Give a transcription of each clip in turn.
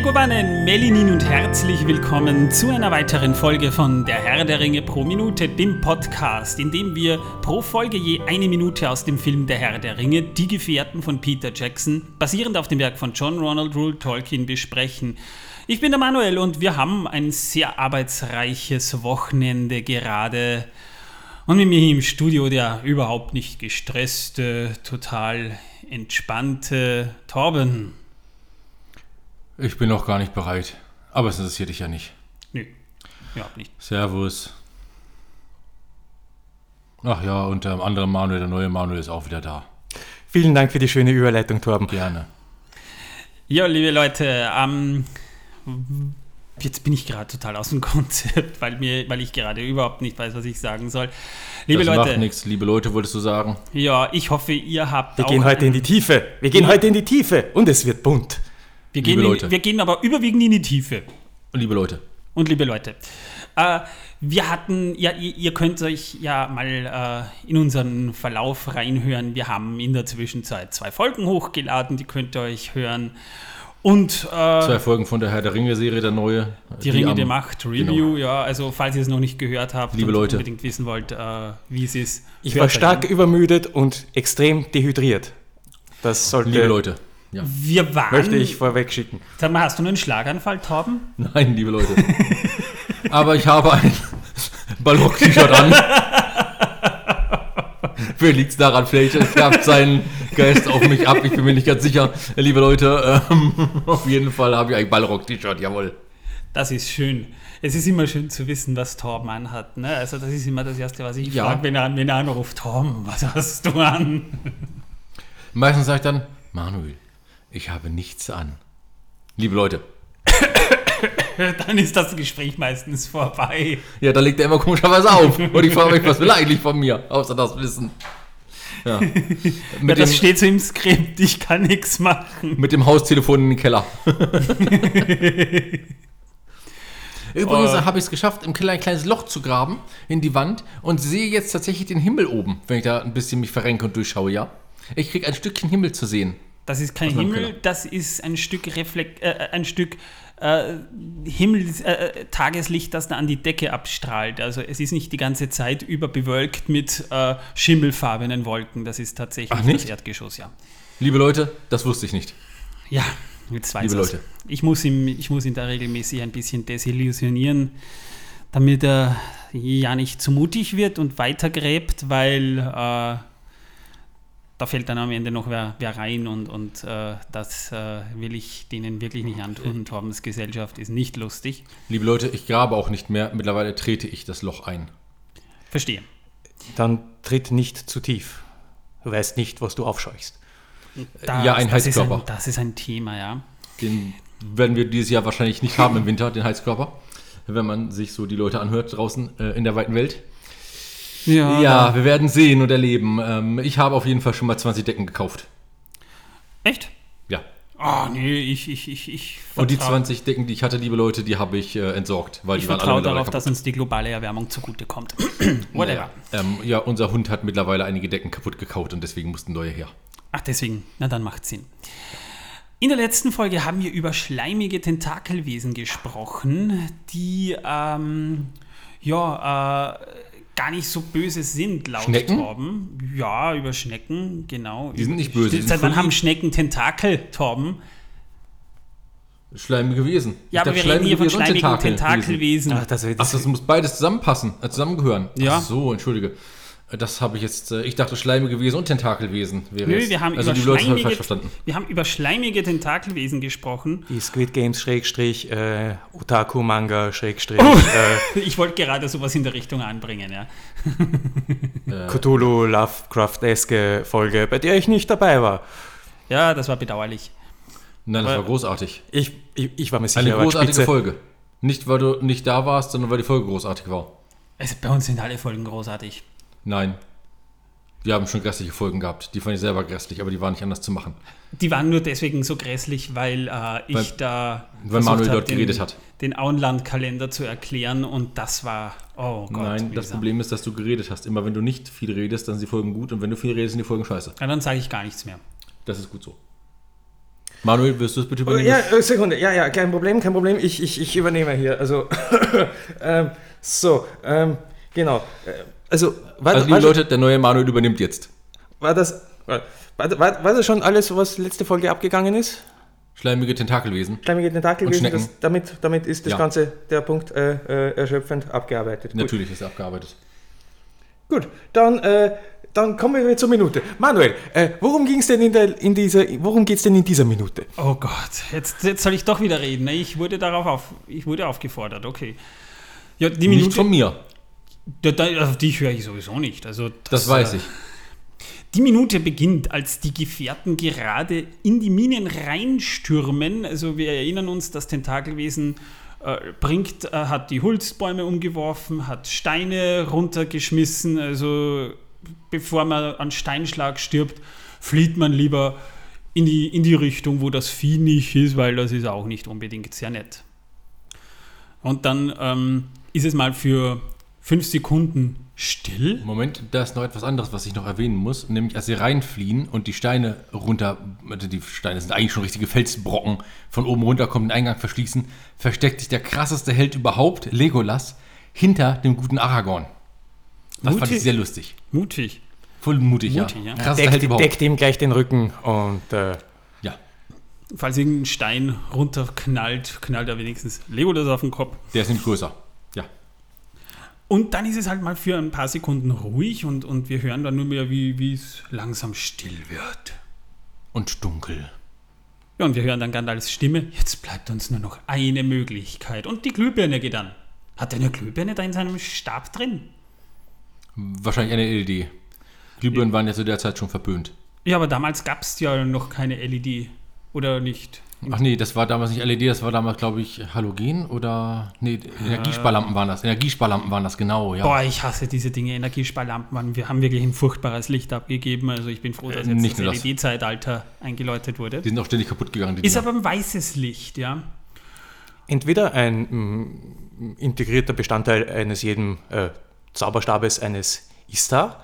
Megowannen, Melinin und herzlich willkommen zu einer weiteren Folge von Der Herr der Ringe pro Minute, dem Podcast, in dem wir pro Folge je eine Minute aus dem Film Der Herr der Ringe, Die Gefährten von Peter Jackson, basierend auf dem Werk von John Ronald Rule Tolkien, besprechen. Ich bin der Manuel und wir haben ein sehr arbeitsreiches Wochenende gerade. Und mit mir hier im Studio der überhaupt nicht gestresste, total entspannte Torben. Ich bin noch gar nicht bereit. Aber es interessiert dich ja nicht. Nö, überhaupt nicht. Servus. Ach ja, und der andere Manuel, der neue Manuel ist auch wieder da. Vielen Dank für die schöne Überleitung, Torben. Gerne. Ja, liebe Leute, ähm, jetzt bin ich gerade total aus dem Konzept, weil, mir, weil ich gerade überhaupt nicht weiß, was ich sagen soll. Liebe das Leute, macht nichts. Liebe Leute, wolltest du sagen? ja, ich hoffe, ihr habt Wir auch gehen heute in die Tiefe. Wir gehen heute in die Tiefe und es wird bunt. Wir gehen, liebe in, Leute. wir gehen aber überwiegend in die Tiefe. Liebe Leute. Und liebe Leute, äh, wir hatten, ja, ihr, ihr könnt euch ja mal äh, in unseren Verlauf reinhören. Wir haben in der Zwischenzeit zwei Folgen hochgeladen, die könnt ihr euch hören. Und äh, Zwei Folgen von der Herr der Ringe-Serie, der neue. die Ringe am- der Macht Review, ja, also falls ihr es noch nicht gehört habt Liebe und Leute. unbedingt wissen wollt, äh, wie es ist. Ich war stark an. übermüdet und extrem dehydriert. Das sollte, Liebe Leute. Ja. Wir waren. möchte ich vorweg schicken. Sag mal, hast du einen Schlaganfall, Torben? Nein, liebe Leute. Aber ich habe ein Ballock-T-Shirt an. Vielleicht liegt es daran, vielleicht färbt sein Geist auf mich ab. Ich bin mir nicht ganz sicher. Liebe Leute, ähm, auf jeden Fall habe ich ein Ballrock-T-Shirt, jawohl. Das ist schön. Es ist immer schön zu wissen, was Torben anhat. Ne? Also das ist immer das Erste, was ich Ja. frage, wenn er, wenn er anruft. Torben, was hast du an? Meistens sage ich dann, Manuel, ich habe nichts an. Liebe Leute, Dann ist das Gespräch meistens vorbei. ja, da legt er immer komischerweise auf. Und ich frage mich, was will er eigentlich von mir, außer das Wissen. Ja. Ja, das dem, steht so im Skript, ich kann nichts machen. mit dem Haustelefon in den Keller. Übrigens Oh. habe ich es geschafft, im Keller ein kleines Loch zu graben in die Wand und sehe jetzt tatsächlich den Himmel oben, wenn ich da ein bisschen mich verrenke und durchschaue, ja? Ich kriege ein Stückchen Himmel zu sehen. Das ist kein Himmel, das ist ein Stück Reflekt, äh, ein Stück äh, Himmel, äh, Tageslicht, das da an die Decke abstrahlt. Also es ist nicht die ganze Zeit über bewölkt mit äh, schimmelfarbenen Wolken. Das ist tatsächlich das? Erdgeschoss, ja. Liebe Leute, das wusste ich nicht. Ja, jetzt weiß Liebe. Leute. Ich muss, ihm, ich muss ihn da regelmäßig ein bisschen desillusionieren, damit er ja nicht zu mutig wird und weitergräbt, weil äh, da fällt dann am Ende noch wer, wer rein und, und äh, das äh, will ich denen wirklich nicht antun. Torbens Gesellschaft ist nicht lustig. Liebe Leute, ich grabe auch nicht mehr. Mittlerweile trete ich das Loch ein. Verstehe. Dann tritt nicht zu tief. Du weißt nicht, was du aufscheuchst. Das, Ja, ein das ist ein, Heizkörper. das ist ein Thema, ja. Den werden wir dieses Jahr wahrscheinlich nicht haben im Winter, den Heizkörper. Wenn man sich so die Leute anhört draußen äh, in der weiten Welt. Ja, wir werden sehen und erleben. Ähm, ich habe auf jeden Fall schon mal 20 Decken gekauft. Echt? Ja. Oh, nee, ich, ich, ich, ich Und die vertrau- 20 Decken, die ich hatte, liebe Leute, die habe ich äh, entsorgt, weil Ich die waren alle darauf, dass kaputt. uns die globale Erwärmung zugutekommt. Whatever. Ähm, ja, unser Hund hat mittlerweile einige Decken kaputt gekaut und deswegen mussten neue her. Ach, deswegen. Na, dann macht Sinn. In der letzten Folge haben wir über schleimige Tentakelwesen gesprochen, die ähm, ja äh, gar nicht so böse sind, laut Schnecken? Torben. Ja, über Schnecken, genau. Die sind nicht böse, Seit wann haben. Schnecken Tentakel, Torben? Schleimige Wesen. Ja, Ich aber wir reden hier von Schleimige schleimigen Tentakelwesen. Tentakelwesen. Ach, das, Ach, das muss beides zusammenpassen, äh, zusammengehören. Ja. Ach so, entschuldige. Äh, Das habe ich jetzt, äh, ich dachte schleimige Wesen und Tentakelwesen wäre Nö, es. wir haben, also über die Leute haben falsch schleimige, verstanden. wir haben über schleimige Tentakelwesen gesprochen. die Squid Games Schrägstrich äh, Otaku Manga Schrägstrich Oh. äh, Ich wollte gerade sowas in der Richtung anbringen, ja. Cthulhu Lovecraft-eske Folge, bei der ich nicht dabei war. Ja, das war bedauerlich. Nein, das Aber- war großartig. Ich, ich, ich war mir sicher, Eine großartige Spitze. Folge. Nicht, weil du nicht da warst, sondern weil die Folge großartig war. Also bei uns sind alle Folgen großartig. Nein. Wir haben schon grässliche Folgen gehabt. Die fand ich selber grässlich, aber die waren nicht anders zu machen. Die waren nur deswegen so grässlich, weil äh, ich Weil- da weil versucht Manuel hab, dort geredet hat. den Auenland-Kalender zu erklären und das war, oh Gott. Nein, das. Problem ist, dass du geredet hast. Immer wenn du nicht viel redest, dann sind die Folgen gut und wenn du viel redest, sind die Folgen scheiße. Ja, dann sage ich gar nichts mehr. Das ist gut so. Manuel, wirst du es bitte übernehmen? Ja, äh, Sekunde, ja, ja, kein Problem, kein Problem, ich, ich, ich übernehme hier. Also, ähm, so, ähm, genau. Äh, also, war, also, liebe war Leute, der neue Manuel übernimmt jetzt. War das, war, war, war das schon alles, was letzte Folge abgegangen ist? Schleimige Tentakelwesen. Schleimige Tentakelwesen, das, damit, damit ist das ja. Ganze, der Punkt, äh, äh, erschöpfend abgearbeitet. Natürlich Gut. ist er abgearbeitet. Gut, dann, äh, dann kommen wir zur Minute. Manuel, äh, worum ging es denn in, der, in dieser, worum geht's denn in dieser Minute? Oh Gott, jetzt, jetzt soll ich doch wieder reden. Ne? Ich wurde darauf auf, ich wurde aufgefordert, okay. Ja, die Minute, nicht von mir. Auf dich höre ich sowieso nicht. Also das, das weiß äh, ich. Die Minute beginnt, als die Gefährten gerade in die Minen reinstürmen. Also wir erinnern uns, das Tentakelwesen äh, bringt, äh, hat die Holzbäume umgeworfen, hat Steine runtergeschmissen. Also bevor man an Steinschlag stirbt, flieht man lieber in die, in die Richtung, wo das Vieh nicht ist, weil das ist auch nicht unbedingt sehr nett. Und dann ähm, ist es mal für fünf Sekunden still. Moment, da ist noch etwas anderes, was ich noch erwähnen muss. Nämlich, als sie reinfliehen und die Steine runter, also die Steine sind eigentlich schon richtige Felsbrocken, von oben runter kommen, den Eingang verschließen, versteckt sich der krasseste Held überhaupt, Legolas, hinter dem guten Aragorn. Das mutig. fand ich sehr lustig. Mutig. Voll mutig, mutig ja. ja. Krassester deckt, Held überhaupt. Deckt ihm gleich den Rücken und äh, ja. Falls irgendein Stein runterknallt, knallt er wenigstens Legolas auf den Kopf. Der ist nämlich größer. Und dann ist es halt mal für ein paar Sekunden ruhig und, und wir hören dann nur mehr, wie, es langsam still wird. Und dunkel. Ja, und wir hören dann Gandalfs Stimme. Jetzt bleibt uns nur noch eine Möglichkeit. Und die Glühbirne geht an. Hat er eine Glühbirne da in seinem Stab drin? Wahrscheinlich eine LED. Glühbirnen waren ja zu der Zeit schon verböhnt. Ja, aber damals gab es ja noch keine LED. Oder nicht? Ach nee, das war damals nicht LED, das war damals, glaube ich, Halogen oder. Nee, Energiesparlampen waren das. Energiesparlampen waren das, genau, ja. Boah, ich hasse diese Dinge, Energiesparlampen. Wir haben wirklich ein furchtbares Licht abgegeben. Also ich bin froh, dass äh, jetzt das LED-Zeitalter eingeläutet wurde. Die sind auch ständig kaputt gegangen. Ist Dinger. aber ein weißes Licht, ja. Entweder ein mh, mm, integrierter Bestandteil eines jeden äh, Zauberstabes eines Istar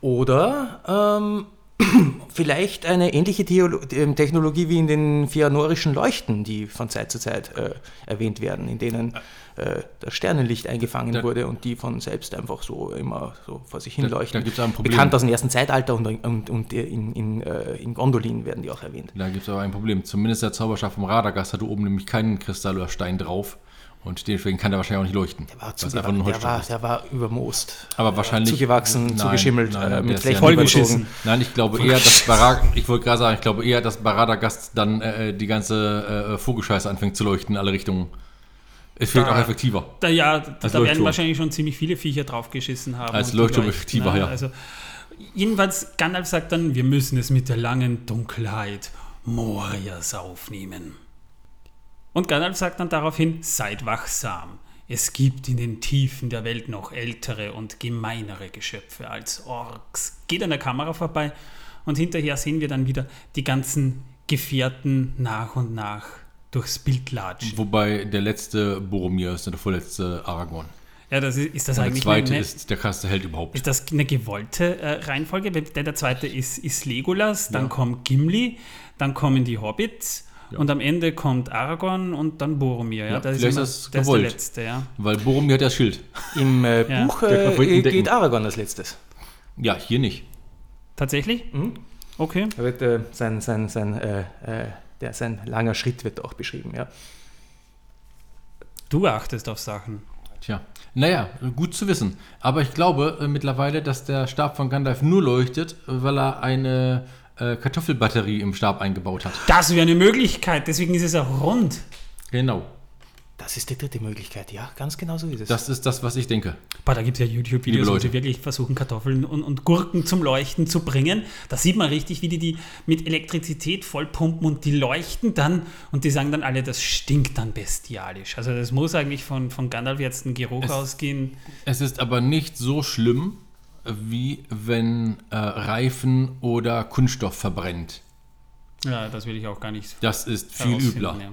oder ähm, vielleicht eine ähnliche ähm, Technologie wie in den fianorischen Leuchten, die von Zeit zu Zeit äh, erwähnt werden, in denen äh, das Sternenlicht eingefangen da, wurde und die von selbst einfach so immer so vor sich hin leuchten. Da, da Bekannt aus dem ersten Zeitalter und, und, und in, in, äh, in Gondolin werden die auch erwähnt. Da gibt es aber ein Problem. Zumindest der Zauberstab vom Radagast hatte oben nämlich keinen Kristall oder Stein drauf. Und deswegen kann der wahrscheinlich auch nicht leuchten. Der war, zugewa der war, der war übermoost. Aber wahrscheinlich. Zugewachsen, nein, zugeschimmelt, nein, äh, mit Flächen vollgeschissen. Nein, ich glaube eher, dass Barak, ich wollte gerade sagen, ich glaube eher, dass Baradagast dann äh, die ganze äh, Vogelscheiße anfängt zu leuchten in alle Richtungen. Es fehlt auch effektiver. Da, ja, da, da werden wahrscheinlich schon ziemlich viele Viecher draufgeschissen haben. Als Leuchtturm effektiver, ne? ja. Also, jedenfalls, Gandalf sagt dann, wir müssen es mit der langen Dunkelheit Morias aufnehmen. Und Gandalf sagt dann daraufhin, seid wachsam. Es gibt in den Tiefen der Welt noch ältere und gemeinere Geschöpfe als Orks. Geht an der Kamera vorbei und hinterher sehen wir dann wieder die ganzen Gefährten nach und nach durchs Bild latschen. Wobei der letzte Boromir ist der vorletzte Aragorn. Ja, das ist, ist das und eigentlich. Der zweite eine, ist der krasse Held überhaupt. Ist das eine gewollte äh, Reihenfolge? Der, der zweite ist, ist Legolas, dann ja. kommt Gimli, dann kommen die Hobbits ja. Und am Ende kommt Aragorn und dann Boromir. Ja, ja das ist, immer, das der, ist der letzte. Ja. Weil Boromir hat das Schild. Im äh, Buch äh, geht Aragorn als letztes. Ja, hier nicht. Tatsächlich? Mhm. Okay. Da wird, äh, sein, sein, sein, äh, äh, der, sein langer Schritt wird auch beschrieben, ja. Du achtest auf Sachen. Tja, naja, gut zu wissen. Aber ich glaube äh, mittlerweile, dass der Stab von Gandalf nur leuchtet, weil er eine äh, Kartoffelbatterie im Stab eingebaut hat. Das wäre eine Möglichkeit, deswegen ist es auch rund. Genau. Das ist die dritte Möglichkeit, ja, ganz genau so ist es. Das ist das, was ich denke. Aber da gibt es ja YouTube-Videos, wo sie wirklich versuchen, Kartoffeln und, und, Gurken zum Leuchten zu bringen. Da sieht man richtig, wie die die mit Elektrizität vollpumpen und die leuchten dann und die sagen dann alle, das stinkt dann bestialisch. Also das muss eigentlich von, von Gandalf jetzt ein Geruch es, ausgehen. Es ist aber nicht so schlimm, wie wenn äh, Reifen oder Kunststoff verbrennt. Ja, das will ich auch gar nicht. Das ist viel übler. Ja.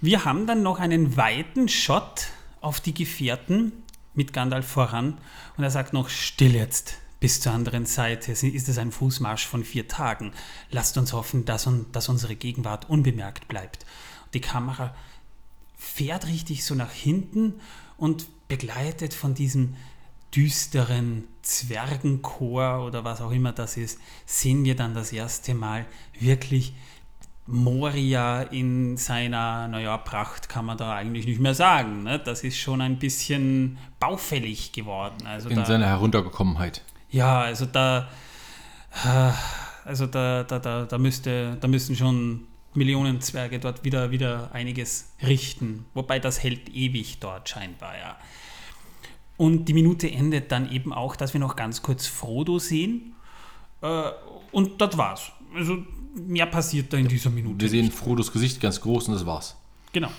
Wir haben dann noch einen weiten Shot auf die Gefährten mit Gandalf voran und er sagt noch, still jetzt, bis zur anderen Seite ist es ein Fußmarsch von vier Tagen. Lasst uns hoffen, dass, dass unsere Gegenwart unbemerkt bleibt. Die Kamera fährt richtig so nach hinten und begleitet von diesem düsteren Zwergenchor oder was auch immer das ist, sehen wir dann das erste Mal wirklich Moria in seiner, naja, Pracht kann man da eigentlich nicht mehr sagen. Ne? Das ist schon ein bisschen baufällig geworden. Also in da, seiner Heruntergekommenheit. Ja, also da, äh, also da, da, da, da, müsste, da müssten schon Millionen Zwerge dort wieder, wieder einiges richten. Wobei das hält ewig dort scheinbar, ja. Und die Minute endet dann eben auch, dass wir noch ganz kurz Frodo sehen. Äh, und das war's. Also mehr passiert da in dieser Minute. Wir sehen nicht. Frodos Gesicht ganz groß und das war's. Genau.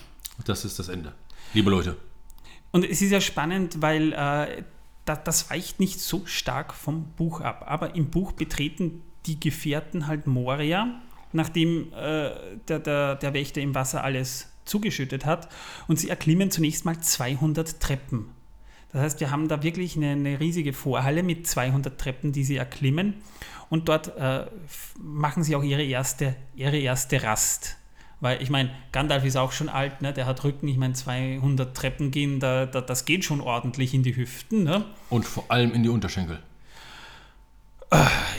Das ist das Ende. Liebe Leute. Und es ist ja spannend, weil äh, das, das weicht nicht so stark vom Buch ab. Aber im Buch betreten die Gefährten halt Moria, nachdem äh, der, der, der Wächter im Wasser alles zugeschüttet hat. Und sie erklimmen zunächst mal 200 Treppen. Das heißt, wir haben da wirklich eine, eine riesige Vorhalle mit 200 Treppen, die sie erklimmen. Und dort äh, machen sie auch ihre erste, ihre erste Rast. Weil ich meine, Gandalf ist auch schon alt, ne? der hat Rücken, ich meine, 200 Treppen gehen, da, da, das geht schon ordentlich in die Hüften. Ne? Und vor allem in die Unterschenkel.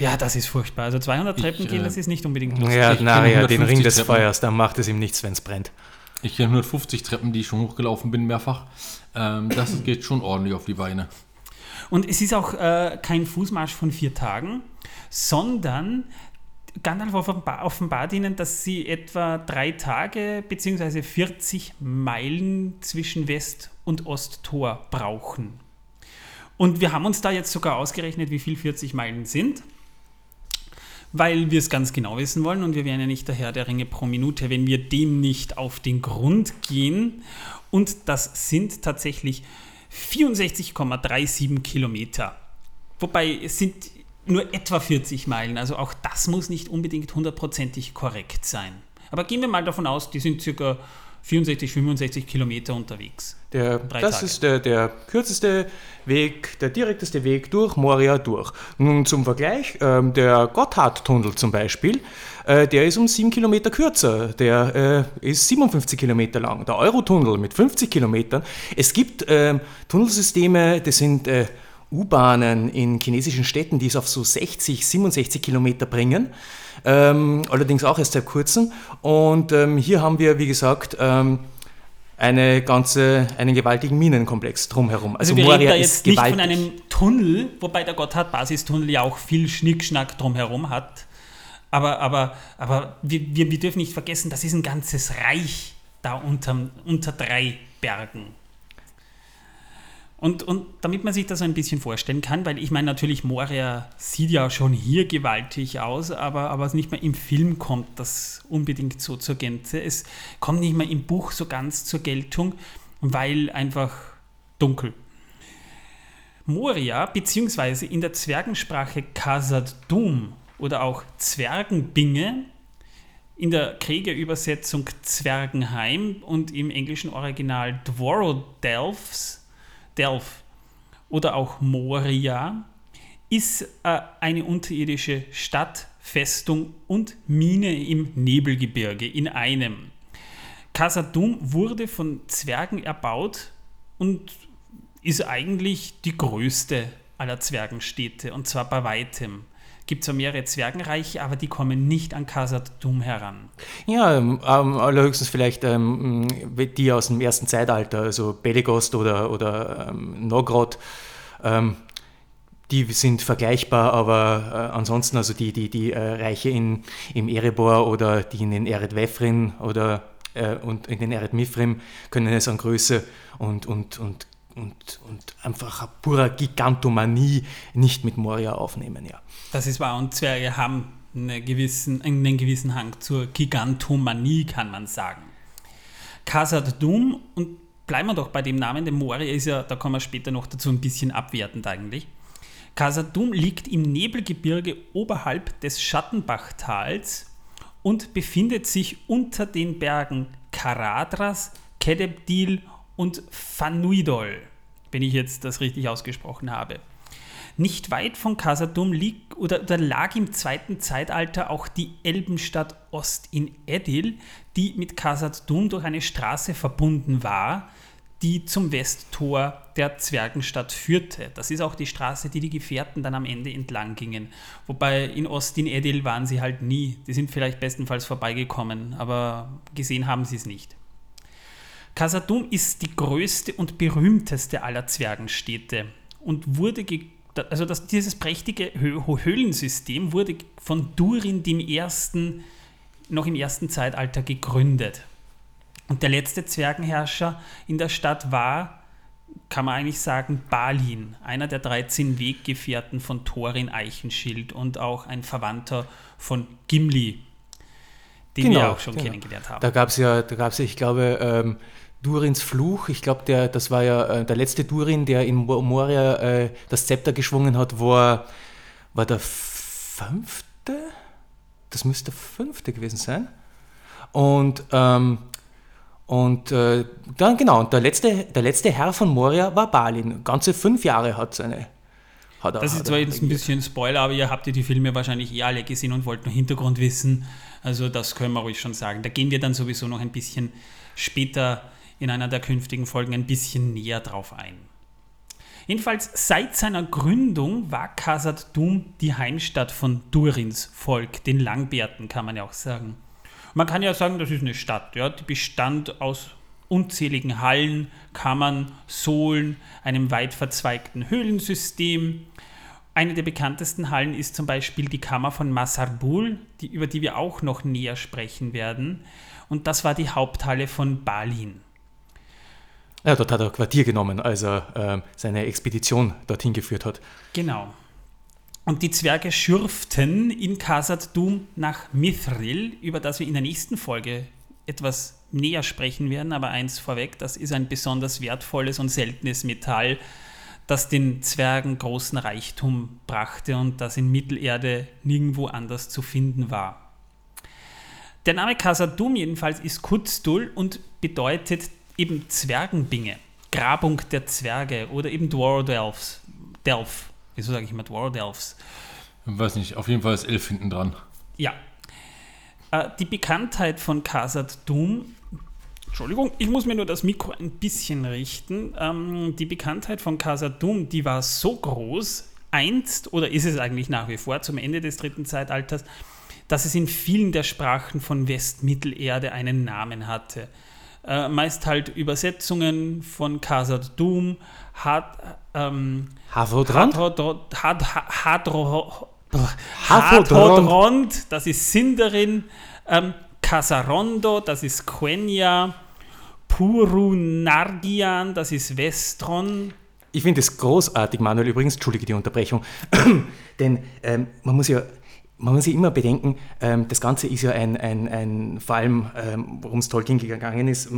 Ja, das ist furchtbar. Also 200 Treppen ich, gehen, äh, das ist nicht unbedingt lustig. Ja, na, ja den Ring des Treppen. Feuers, da macht es ihm nichts, wenn es brennt. Ich kenne 150 Treppen, die ich schon hochgelaufen bin, mehrfach. Ähm, das geht schon ordentlich auf die Beine. Und es ist auch äh, kein Fußmarsch von vier Tagen, sondern Gandalf offenbart ihnen, dass sie etwa drei Tage bzw. 40 Meilen zwischen West- und Osttor brauchen. Und wir haben uns da jetzt sogar ausgerechnet, wie viel 40 Meilen sind, weil wir es ganz genau wissen wollen und wir wären ja nicht der Herr der Ringe pro Minute, wenn wir dem nicht auf den Grund gehen. Und das sind tatsächlich 64,37 Kilometer. Wobei es sind nur etwa 40 Meilen. Also auch das muss nicht unbedingt hundertprozentig korrekt sein. Aber gehen wir mal davon aus, die sind circa 64, 65 Kilometer unterwegs. Der, das Tage. ist der, der kürzeste Weg, der direkteste Weg durch Moria durch. Nun zum Vergleich, ähm, der Gotthardtunnel zum Beispiel, äh, der ist um 7 Kilometer kürzer, der äh, ist 57 Kilometer lang. Der Eurotunnel mit 50 Kilometern. Es gibt äh, Tunnelsysteme, das sind äh, U-Bahnen in chinesischen Städten, die es auf so 60, 67 Kilometer bringen. Ähm, allerdings auch erst seit kurzem. Und ähm, hier haben wir, wie gesagt, ähm, eine ganze, einen gewaltigen Minenkomplex drumherum. Also, also wir Moria reden da jetzt nicht von einem Tunnel, wobei der Gotthard-Basistunnel ja auch viel Schnickschnack drumherum hat. Aber, aber, aber wir, wir, wir dürfen nicht vergessen, das ist ein ganzes Reich da unter, unter drei Bergen. Und, und damit man sich das ein bisschen vorstellen kann, weil ich meine, natürlich, Moria sieht ja schon hier gewaltig aus, aber, aber nicht mehr im Film kommt das unbedingt so zur Gänze. Es kommt nicht mehr im Buch so ganz zur Geltung, weil einfach dunkel. Moria, beziehungsweise in der Zwergensprache Khazad Dum oder auch Zwergenbinge, in der Kriegerübersetzung Zwergenheim und im englischen Original Dworo Delphs Delph oder auch Moria ist äh, eine unterirdische Stadt, Festung und Mine im Nebelgebirge in einem. Casadum wurde von Zwergen erbaut und ist eigentlich die größte aller Zwergenstädte und zwar bei weitem gibt zwar mehrere Zwergenreiche, aber die kommen nicht an Khazad-dûm heran. Ja, ähm, allerhöchstens vielleicht ähm, die aus dem ersten Zeitalter, also Belegost oder, oder ähm, Nogrod. Ähm, die sind vergleichbar, aber äh, ansonsten, also die, die, die äh, Reiche in, im Erebor oder die in den Eret Vefrin oder äh, und in den Eret Mifrim können es an Größe und, und, und und, und einfach purer Gigantomanie nicht mit Moria aufnehmen, ja. Das ist wahr und Zwerge haben einen gewissen, einen gewissen Hang zur Gigantomanie, kann man sagen. Khazad Dum, und bleiben wir doch bei dem Namen, denn Moria ist ja, da kommen wir später noch dazu, ein bisschen abwertend eigentlich. Khazad Dum liegt im Nebelgebirge oberhalb des Schattenbachtals und befindet sich unter den Bergen Karadras, Kedebdil und Fanuidol, wenn ich jetzt das richtig ausgesprochen habe. Nicht weit von Casadum liegt oder, oder lag im zweiten Zeitalter auch die Elbenstadt Ost in Edil, die mit Casadum durch eine Straße verbunden war, die zum Westtor der Zwergenstadt führte. Das ist auch die Straße, die die Gefährten dann am Ende entlang gingen. Wobei in Ostin Edil waren sie halt nie. Die sind vielleicht bestenfalls vorbeigekommen, aber gesehen haben sie es nicht. Casadum ist die größte und berühmteste aller Zwergenstädte und wurde also das, dieses prächtige Höhlensystem wurde von Durin dem Ersten noch im ersten Zeitalter gegründet. Und der letzte Zwergenherrscher in der Stadt war, kann man eigentlich sagen, Balin, einer der 13 Weggefährten von Thorin Eichenschild und auch ein Verwandter von Gimli, den genau, wir auch schon genau. kennengelernt haben. Da gab es ja, da gab es, ich glaube, ähm, Durins Fluch, ich glaube, der, das war ja äh, der letzte Durin, der in Moria äh, das Zepter geschwungen hat, war, war der fünfte? Das müsste der fünfte gewesen sein. Und, ähm, und äh, dann genau, und der letzte, der letzte Herr von Moria war Balin. Ganze fünf Jahre hat seine. Hat er, das ist zwar jetzt ein bisschen Spoiler, aber ihr habt ja die Filme wahrscheinlich eh alle gesehen und wollt nur Hintergrund wissen. Also das können wir ruhig schon sagen. Da gehen wir dann sowieso noch ein bisschen später in einer der künftigen Folgen ein bisschen näher drauf ein. Jedenfalls seit seiner Gründung war Khazad Dum die Heimstadt von Durins Volk, den Langbärten kann man ja auch sagen. Man kann ja sagen, das ist eine Stadt, ja, die bestand aus unzähligen Hallen, Kammern, Sohlen, einem weit verzweigten Höhlensystem. Eine der bekanntesten Hallen ist zum Beispiel die Kammer von Masarbul, die, über die wir auch noch näher sprechen werden. Und das war die Haupthalle von Balin. Ja, dort hat er Quartier genommen, als er äh, seine Expedition dorthin geführt hat. Genau. Und die Zwerge schürften in Khazad Dum nach Mithril, über das wir in der nächsten Folge etwas näher sprechen werden. Aber eins vorweg, das ist ein besonders wertvolles und seltenes Metall, das den Zwergen großen Reichtum brachte und das in Mittelerde nirgendwo anders zu finden war. Der Name Khazad Dum jedenfalls ist Kutzdul und bedeutet eben Zwergenbinge, Grabung der Zwerge oder eben Dwarf Delf. Wieso sage ich immer Dwarf Ich weiß nicht, auf jeden Fall ist Elf hinten dran. Ja. Äh, die Bekanntheit von Khazad Doom Entschuldigung, ich muss mir nur das Mikro ein bisschen richten. Ähm, die Bekanntheit von Doom, die war so groß, einst, oder ist es eigentlich nach wie vor zum Ende des dritten Zeitalters, dass es in vielen der Sprachen von Westmittelerde einen Namen hatte äh, meist halt Übersetzungen von Khazad Doom, Had, ähm, Havodrond? Hadrodrond, das ist Sindarin, ähm, Casarondo, das ist Quenya, Purunargian, das ist Westron. Ich finde es großartig, Manuel, übrigens, entschuldige die Unterbrechung, denn ähm, man muss ja man muss sich immer bedenken, ähm, das Ganze ist ja ein, ein, ein vor allem, ähm, worum es Tolkien gegangen ist,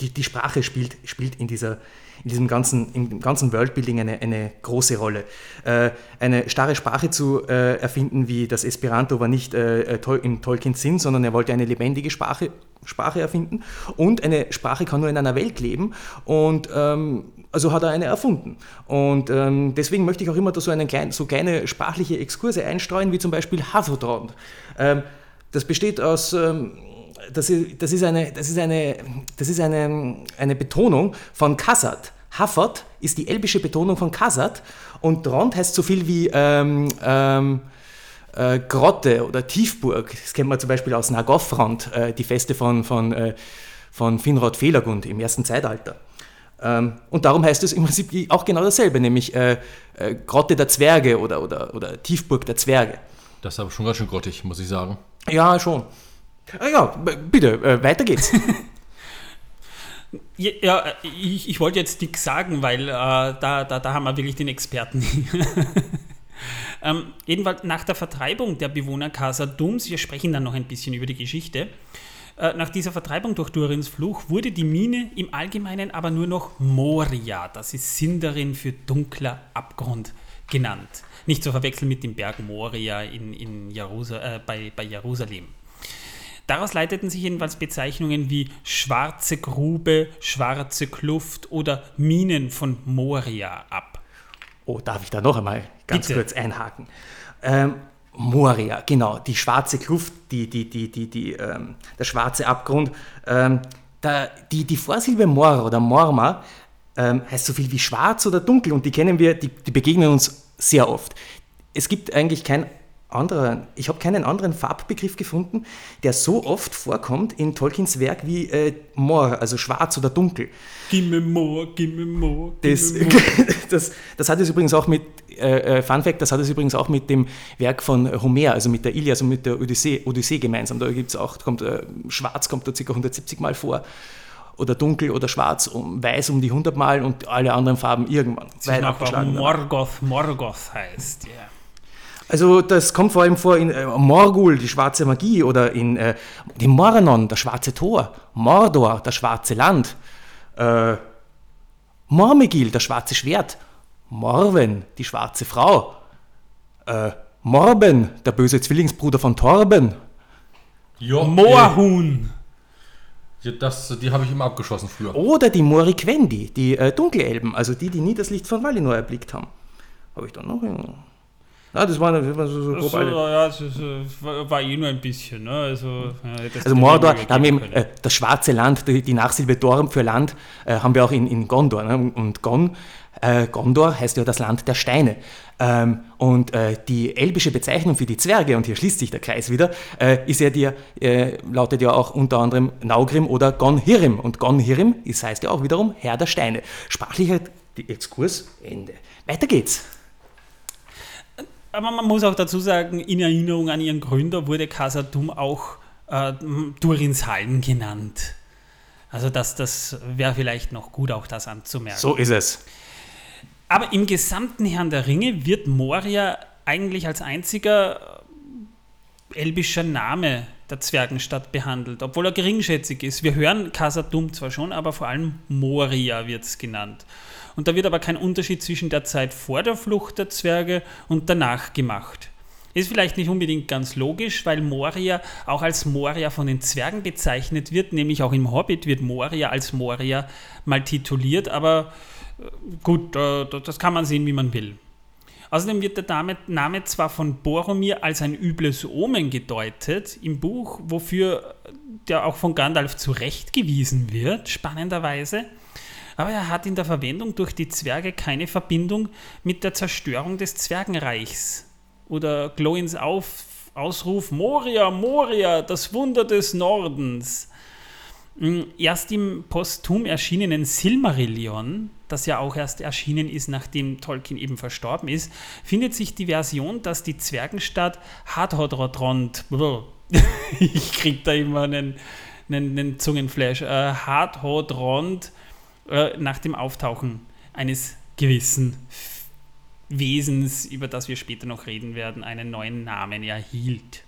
die, die Sprache spielt, spielt in, dieser, in diesem ganzen, im ganzen Worldbuilding eine, eine große Rolle. Äh, eine starre Sprache zu äh, erfinden wie das Esperanto war nicht äh im Tolkiens Sinn, sondern er wollte eine lebendige Sprache, Sprache erfinden. Und eine Sprache kann nur in einer Welt leben. Und ähm, also hat er eine erfunden. Und ähm, deswegen möchte ich auch immer so, einen kleinen, so kleine sprachliche Exkurse einstreuen, wie zum Beispiel Havodrond. Ähm, das besteht aus, ähm, das, ist, das ist, eine, das ist, eine, das ist eine, eine Betonung von Kassat. Hafod ist die elbische Betonung von Kassat und Drond heißt so viel wie ähm, ähm, äh, Grotte oder Tiefburg. Das kennt man zum Beispiel aus Nagofrond, äh, die Feste von, von, äh, von Finrod Felagund im ersten Zeitalter. Ähm, und darum heißt es im Prinzip auch genau dasselbe, nämlich äh, äh, Grotte der Zwerge oder, oder, oder Tiefburg der Zwerge. Das ist aber schon ganz schön grottig, muss ich sagen. Ja, schon. Ah, ja, bitte, äh, weiter geht's. ja, ja, ich, ich wollte jetzt nichts sagen, weil äh, da, da, da haben wir wirklich den Experten. ähm, jedenfalls nach der Vertreibung der Bewohner Casa Dums, wir sprechen dann noch ein bisschen über die Geschichte, äh, nach dieser Vertreibung durch Durins Fluch wurde die Mine im Allgemeinen aber nur noch Moria, das ist Sindarin für dunkler Abgrund genannt. Nicht zu verwechseln mit dem Berg Moria in, in Jerusal äh, bei, bei Jerusalem. Daraus leiteten sich jedenfalls Bezeichnungen wie schwarze Grube, schwarze Kluft oder Minen von Moria ab. Oh, darf ich da noch einmal ganz Bitte. kurz einhaken. Ähm, Moria, genau, die schwarze Kluft, die, die, die, die, die, ähm, der schwarze Abgrund. Ähm, der, die, die Vorsilbe Mor oder Morma ähm, heißt so viel wie schwarz oder dunkel und die kennen wir, die, die begegnen uns sehr oft. Es gibt eigentlich kein anderer, ich habe keinen anderen Farbbegriff gefunden, der so oft vorkommt in Tolkiens Werk wie äh, Mor, also schwarz oder dunkel. Gimme Mor, gimme Mor. Das, das, das hat es übrigens auch mit, äh, äh, Fun Fact, das hat es übrigens auch mit dem Werk von Homer, also mit der Ilias und mit der Odyssee, Odyssee gemeinsam. Da gibt es auch, kommt, äh, schwarz kommt da ca. 170 Mal vor oder dunkel oder schwarz, um, weiß um die 100 Mal und alle anderen Farben irgendwann. Weit abgeschlagen. Morgoth, Morgoth heißt, ja. Yeah. Also das kommt vor allem vor in äh, Morgul, die schwarze Magie, oder in äh, dem Mornon, das schwarze Tor, Mordor, das schwarze Land, äh, Mormegil, das schwarze Schwert, Morwen, die schwarze Frau, äh, Morben, der böse Zwillingsbruder von Torben. Ja, Moorhuhn. Ja, das, die habe ich immer abgeschossen früher. Oder die Moriquendi, die äh, Dunkelelben, also die, die nie das Licht von Valinor erblickt haben. Habe ich dann noch. Das war, das war so, so grob alle. Ja, das, war eh nur ein bisschen. Ne? Also, ja, also Mordor, da haben wir eben, äh, das schwarze Land, die, die Nachsilbe Dorm für Land, äh, haben wir auch in, in Gondor. Ne? Und Gon, äh, Gondor heißt ja das Land der Steine. Ähm, und äh, die elbische Bezeichnung für die Zwerge, und hier schließt sich der Kreis wieder, äh, ist ja die, äh, lautet ja auch unter anderem Naugrim oder Gonhirim. Und Gonhirim ist, heißt ja auch wiederum Herr der Steine. Sprachlicher Exkurs, Ende. Weiter geht's. Aber man muss auch dazu sagen, in Erinnerung an ihren Gründer wurde Casadum auch äh, Durins Hallen genannt. Also das, das wäre vielleicht noch gut, auch das anzumerken. So ist es. Aber im gesamten Herrn der Ringe wird Moria eigentlich als einziger elbischer Name der Zwergenstadt behandelt, obwohl er geringschätzig ist. Wir hören Casadum zwar schon, aber vor allem Moria wird es genannt. Und da wird aber kein Unterschied zwischen der Zeit vor der Flucht der Zwerge und danach gemacht. Ist vielleicht nicht unbedingt ganz logisch, weil Moria auch als Moria von den Zwergen bezeichnet wird, nämlich auch im Hobbit wird Moria als Moria mal tituliert, aber äh, gut, das kann man sehen, wie man will. Außerdem wird der Name zwar von Boromir als ein übles Omen gedeutet im Buch, wofür der auch von Gandalf zurechtgewiesen wird, spannenderweise, aber er hat in der Verwendung durch die Zwerge keine Verbindung mit der Zerstörung des Zwergenreichs. Oder Glowins Auf Ausruf Moria, Moria, das Wunder des Nordens. Hm, erst im posthum erschienenen Silmarillion, das ja auch erst erschienen ist, nachdem Tolkien eben verstorben ist, findet sich die Version, dass die Zwergenstadt Hadhodrodrond, ich krieg da immer einen, einen, einen Zungenflash, äh, äh, nach dem Auftauchen eines gewissen Wesens, über das wir später noch reden werden, einen neuen Namen erhielt.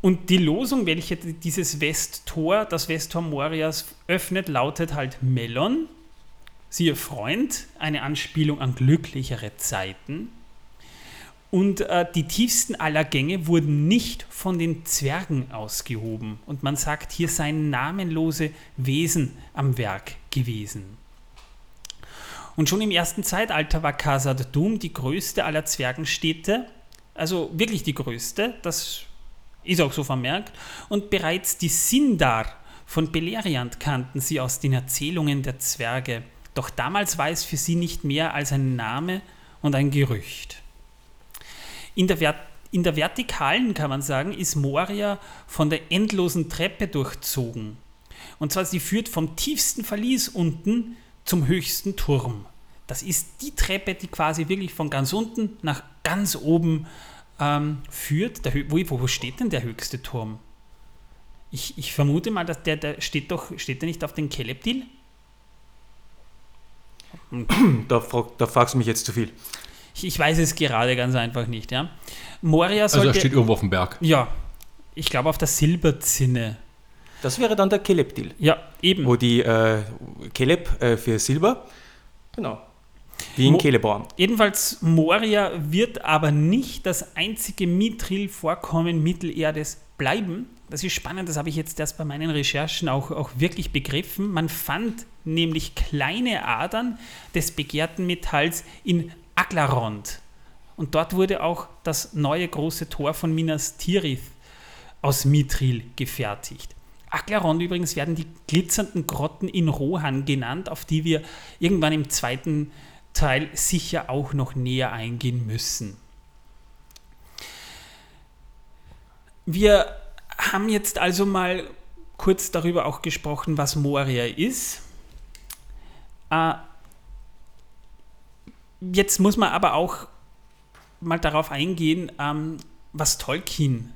Und die Losung, welche dieses Westtor, das Westtor Morias öffnet, lautet halt Melon, siehe Freund, eine Anspielung an glücklichere Zeiten. Und äh, die tiefsten aller Gänge wurden nicht von den Zwergen ausgehoben. Und man sagt, hier seien namenlose Wesen am Werk gewesen. Und schon im ersten Zeitalter war Khazad Dum die größte aller Zwergenstädte, also wirklich die größte, das ist auch so vermerkt. Und bereits die Sindar von Beleriand kannten sie aus den Erzählungen der Zwerge. Doch damals war es für sie nicht mehr als ein Name und ein Gerücht. In der, in der Vertikalen, kann man sagen, ist Moria von der endlosen Treppe durchzogen. Und zwar, sie führt vom tiefsten Verlies unten zum höchsten Turm. Das ist die Treppe, die quasi wirklich von ganz unten nach ganz oben ähm, führt. Der, wo, wo steht denn der höchste Turm? Ich, ich vermute mal, dass der, der steht doch, steht der nicht auf den Keleptil? Da, frag, da fragst du mich jetzt zu viel. Ich, ich weiß es gerade ganz einfach nicht. Ja. Moria sollte, also er steht irgendwo auf dem Berg. Ja, ich glaube auf der Silberzinne. Das wäre dann der Kelebdil. Ja, eben. Wo die äh, Keleb äh, für Silber, genau, wie in Mo Celeborn. Jedenfalls, Moria wird aber nicht das einzige Mithril-Vorkommen Mittelerdes bleiben. Das ist spannend, das habe ich jetzt erst bei meinen Recherchen auch, auch wirklich begriffen. Man fand nämlich kleine Adern des begehrten Metalls in Aglarond. Und dort wurde auch das neue große Tor von Minas Tirith aus Mithril gefertigt. Aglarond übrigens werden die glitzernden Grotten in Rohan genannt, auf die wir irgendwann im zweiten Teil sicher auch noch näher eingehen müssen. Wir haben jetzt also mal kurz darüber auch gesprochen, was Moria ist. Äh, jetzt muss man aber auch mal darauf eingehen, ähm, was Tolkien.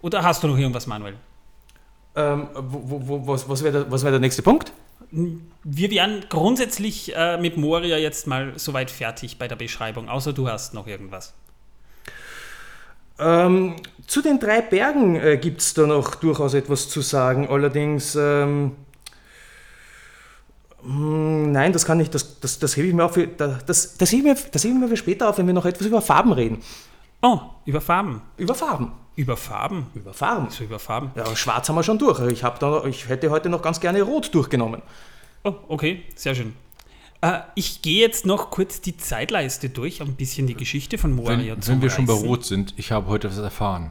Oder hast du noch irgendwas, Manuel? Ähm, wo, wo, was was wäre der, wär der nächste Punkt? Wir wären grundsätzlich äh, mit Moria jetzt mal soweit fertig bei der Beschreibung, außer du hast noch irgendwas. Ähm, zu den drei Bergen äh, gibt es da noch durchaus etwas zu sagen. Allerdings, ähm, hm, nein, das kann ich, das, das, das hebe ich mir auf für, das, das, hebe ich mir, das hebe ich mir für später auf, wenn wir noch etwas über Farben reden. Oh, über Farben. Über Farben. Über Farben? Über Farben. So über Farben. Ja, schwarz haben wir schon durch. Ich, da, ich hätte heute noch ganz gerne rot durchgenommen. Oh, okay, sehr schön. Äh, ich gehe jetzt noch kurz die Zeitleiste durch, ein bisschen die Geschichte von Moria wenn, zu Wenn wir schon bei Rot sind, ich habe heute was erfahren.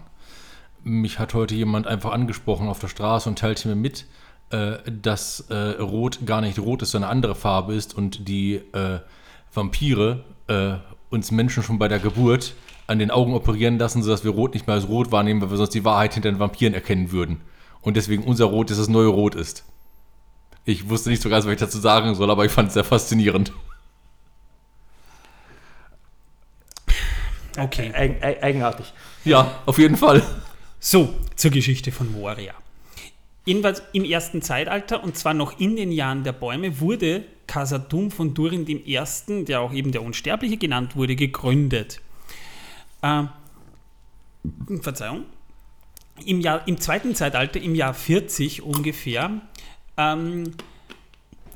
Mich hat heute jemand einfach angesprochen auf der Straße und teilte mir mit, äh, dass äh, Rot gar nicht rot ist, sondern eine andere Farbe ist und die äh, Vampire äh, uns Menschen schon bei der Geburt an den Augen operieren lassen, sodass wir Rot nicht mehr als Rot wahrnehmen, weil wir sonst die Wahrheit hinter den Vampiren erkennen würden. Und deswegen unser Rot ist das neue Rot ist. Ich wusste nicht so ganz, was ich dazu sagen soll, aber ich fand es sehr faszinierend. Okay. Eig eigenartig. Ja, auf jeden Fall. So, zur Geschichte von Moria. Jedenfalls im ersten Zeitalter, und zwar noch in den Jahren der Bäume, wurde Casadum von Durin I., der auch eben der Unsterbliche genannt wurde, gegründet. Äh, Verzeihung. Im, Jahr, Im zweiten Zeitalter, im Jahr 40 ungefähr, ähm,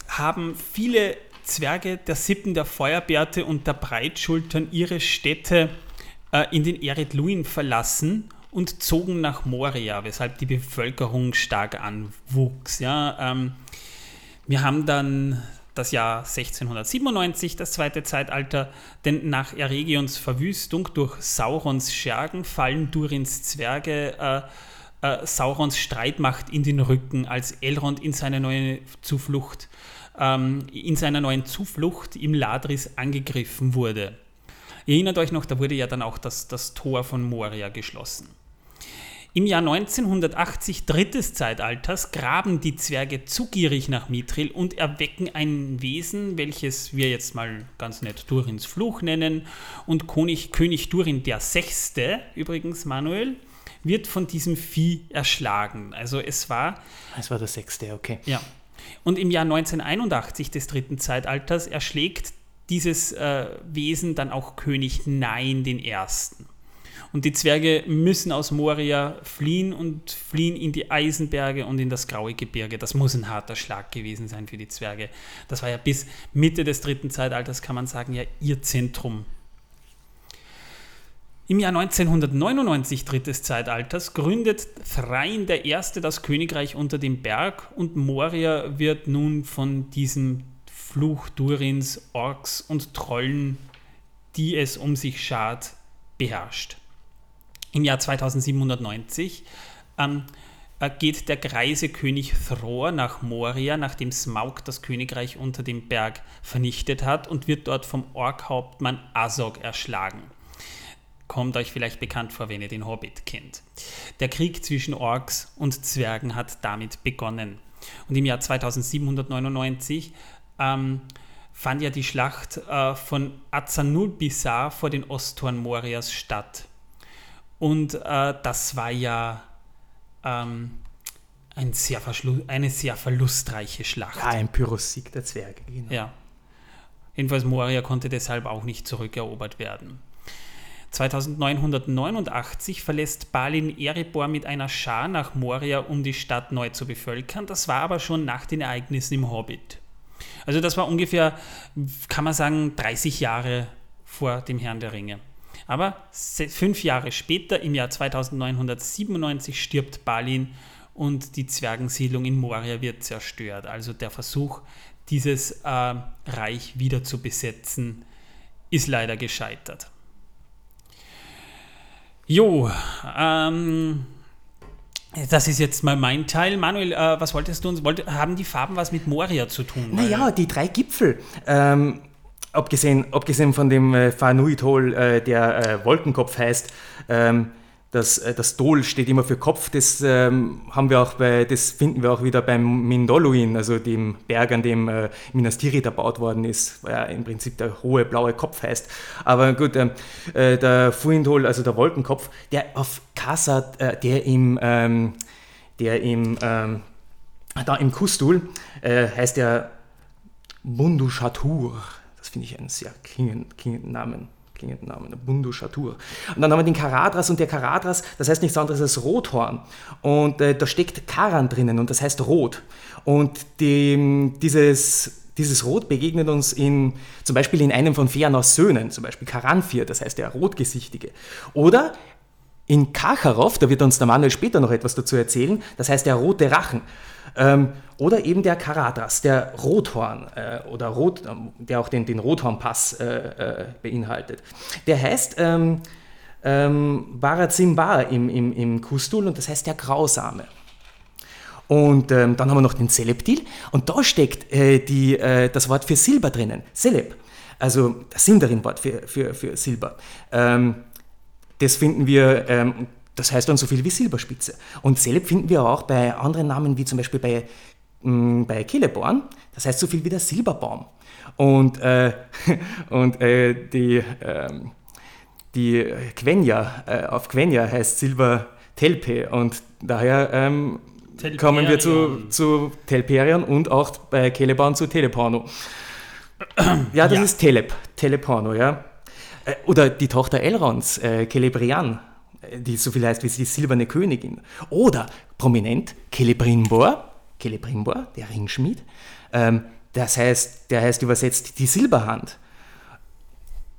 haben viele Zwerge der Sippen der Feuerbärte und der Breitschultern ihre Städte äh, in den Ered Luin verlassen und zogen nach Moria, weshalb die Bevölkerung stark anwuchs. Ja, ähm, wir haben dann das Jahr 1697, das zweite Zeitalter, denn nach Eregions Verwüstung durch Saurons Schergen fallen Durins Zwerge äh, äh, Saurons Streitmacht in den Rücken, als Elrond in seine neue Zuflucht, ähm, in seiner neuen Zuflucht im Ladris angegriffen wurde. Ihr erinnert euch noch, da wurde ja dann auch das, das Tor von Moria geschlossen. Im Jahr 1980 drittes Zeitalters graben die Zwerge zu gierig nach Mithril und erwecken ein Wesen, welches wir jetzt mal ganz nett Durins Fluch nennen. Und König, König Durin der Sechste, übrigens Manuel, wird von diesem Vieh erschlagen. Also es war. Es war der sechste, okay. Ja. Und im Jahr 1981 des dritten Zeitalters erschlägt dieses äh, Wesen dann auch König Nein den Ersten. Und die Zwerge müssen aus Moria fliehen und fliehen in die Eisenberge und in das graue Gebirge. Das muss ein harter Schlag gewesen sein für die Zwerge. Das war ja bis Mitte des dritten Zeitalters, kann man sagen, ja ihr Zentrum im Jahr 1999 drittes Zeitalters gründet Thrain der Erste das Königreich unter dem Berg und Moria wird nun von diesem Fluch Durins, Orks und Trollen, die es um sich schart, beherrscht. Im Jahr 2790 ähm, äh, geht der greise König Thror nach Moria, nachdem Smaug das Königreich unter dem Berg vernichtet hat und wird dort vom Orkhauptmann Azog erschlagen kommt euch vielleicht bekannt vor, wenn ihr den Hobbit kennt. Der Krieg zwischen Orks und Zwergen hat damit begonnen. Und im Jahr 2799 ähm, fand ja die Schlacht äh, von Azanulbisar vor den Osttoren Morias statt. Und äh, das war ja ähm, ein sehr eine sehr verlustreiche Schlacht. Ja, ein Pyrrhussieg der Zwerge. Genau. Ja. Jedenfalls Moria konnte deshalb auch nicht zurückerobert werden. 2989 verlässt Balin Erebor mit einer Schar nach Moria, um die Stadt neu zu bevölkern. Das war aber schon nach den Ereignissen im Hobbit. Also das war ungefähr, kann man sagen, 30 Jahre vor dem Herrn der Ringe. Aber fünf Jahre später, im Jahr 2997, stirbt Balin und die Zwergensiedlung in Moria wird zerstört. Also der Versuch, dieses äh, Reich wieder zu besetzen, ist leider gescheitert. Jo, ähm, das ist jetzt mal mein Teil. Manuel, äh, was wolltest du uns? Wollt, haben die Farben was mit Moria zu tun? Naja, die drei Gipfel. Ähm, abgesehen, abgesehen von dem äh, Fanuitol, äh, der äh, Wolkenkopf heißt, ähm, das, äh, das Dol steht immer für Kopf, das, ähm, haben wir auch bei, das finden wir auch wieder beim Mindoluin, also dem Berg, an dem äh, Minas Tirith erbaut worden ist, weil ja im Prinzip der hohe blaue Kopf heißt. Aber gut, ähm, äh, der Fuindol, also der Wolkenkopf, der auf Kasa, äh, der im, ähm, der im, ähm, da im Kustul äh, heißt der Bundushatur. Das finde ich einen sehr klingenden Namen klingenden Namen, Bundu Shatur. Und dann haben wir den Karadras und der Karadras, das heißt nichts anderes als Rothorn. Und äh, da steckt Karan drinnen und das heißt Rot. Und die, dieses, dieses Rot begegnet uns in, zum Beispiel in einem von Feanos Söhnen, zum Beispiel Karanfir, das heißt der Rotgesichtige. Oder in Kacharov, da wird uns der Manuel später noch etwas dazu erzählen, das heißt der rote Rachen. Ähm, oder eben der Karatas, der Rothorn äh, oder Rot, ähm, der auch den, den Rothornpass äh, äh, beinhaltet. Der heißt ähm, ähm, Barazimba im, im, im Kustul und das heißt der Grausame. Und ähm, dann haben wir noch den Seleptil und da steckt äh, die, äh, das Wort für Silber drinnen, Seleb, also das Sindarin-Wort für, für, für Silber. Ähm, das finden wir, ähm, das heißt dann so viel wie Silberspitze. Und Celeb finden wir auch bei anderen Namen, wie zum Beispiel bei, mh, mm, bei Killeborn, das heißt so viel wie der Silberbaum. Und, äh, und äh, die, äh, die Quenya, auf Quenya heißt Silber Telpe und daher ähm, kommen wir zu, zu Telperion und auch bei Celeborn zu Teleporno. Ja, das ja. ist Telep, Teleporno, ja. Äh, oder die Tochter Elrons, äh, Celebrian, die so viel heißt wie die silberne Königin. Oder prominent Celebrimbor, Celebrimbor, der Ringschmied. Ähm, das heißt, der heißt übersetzt die Silberhand.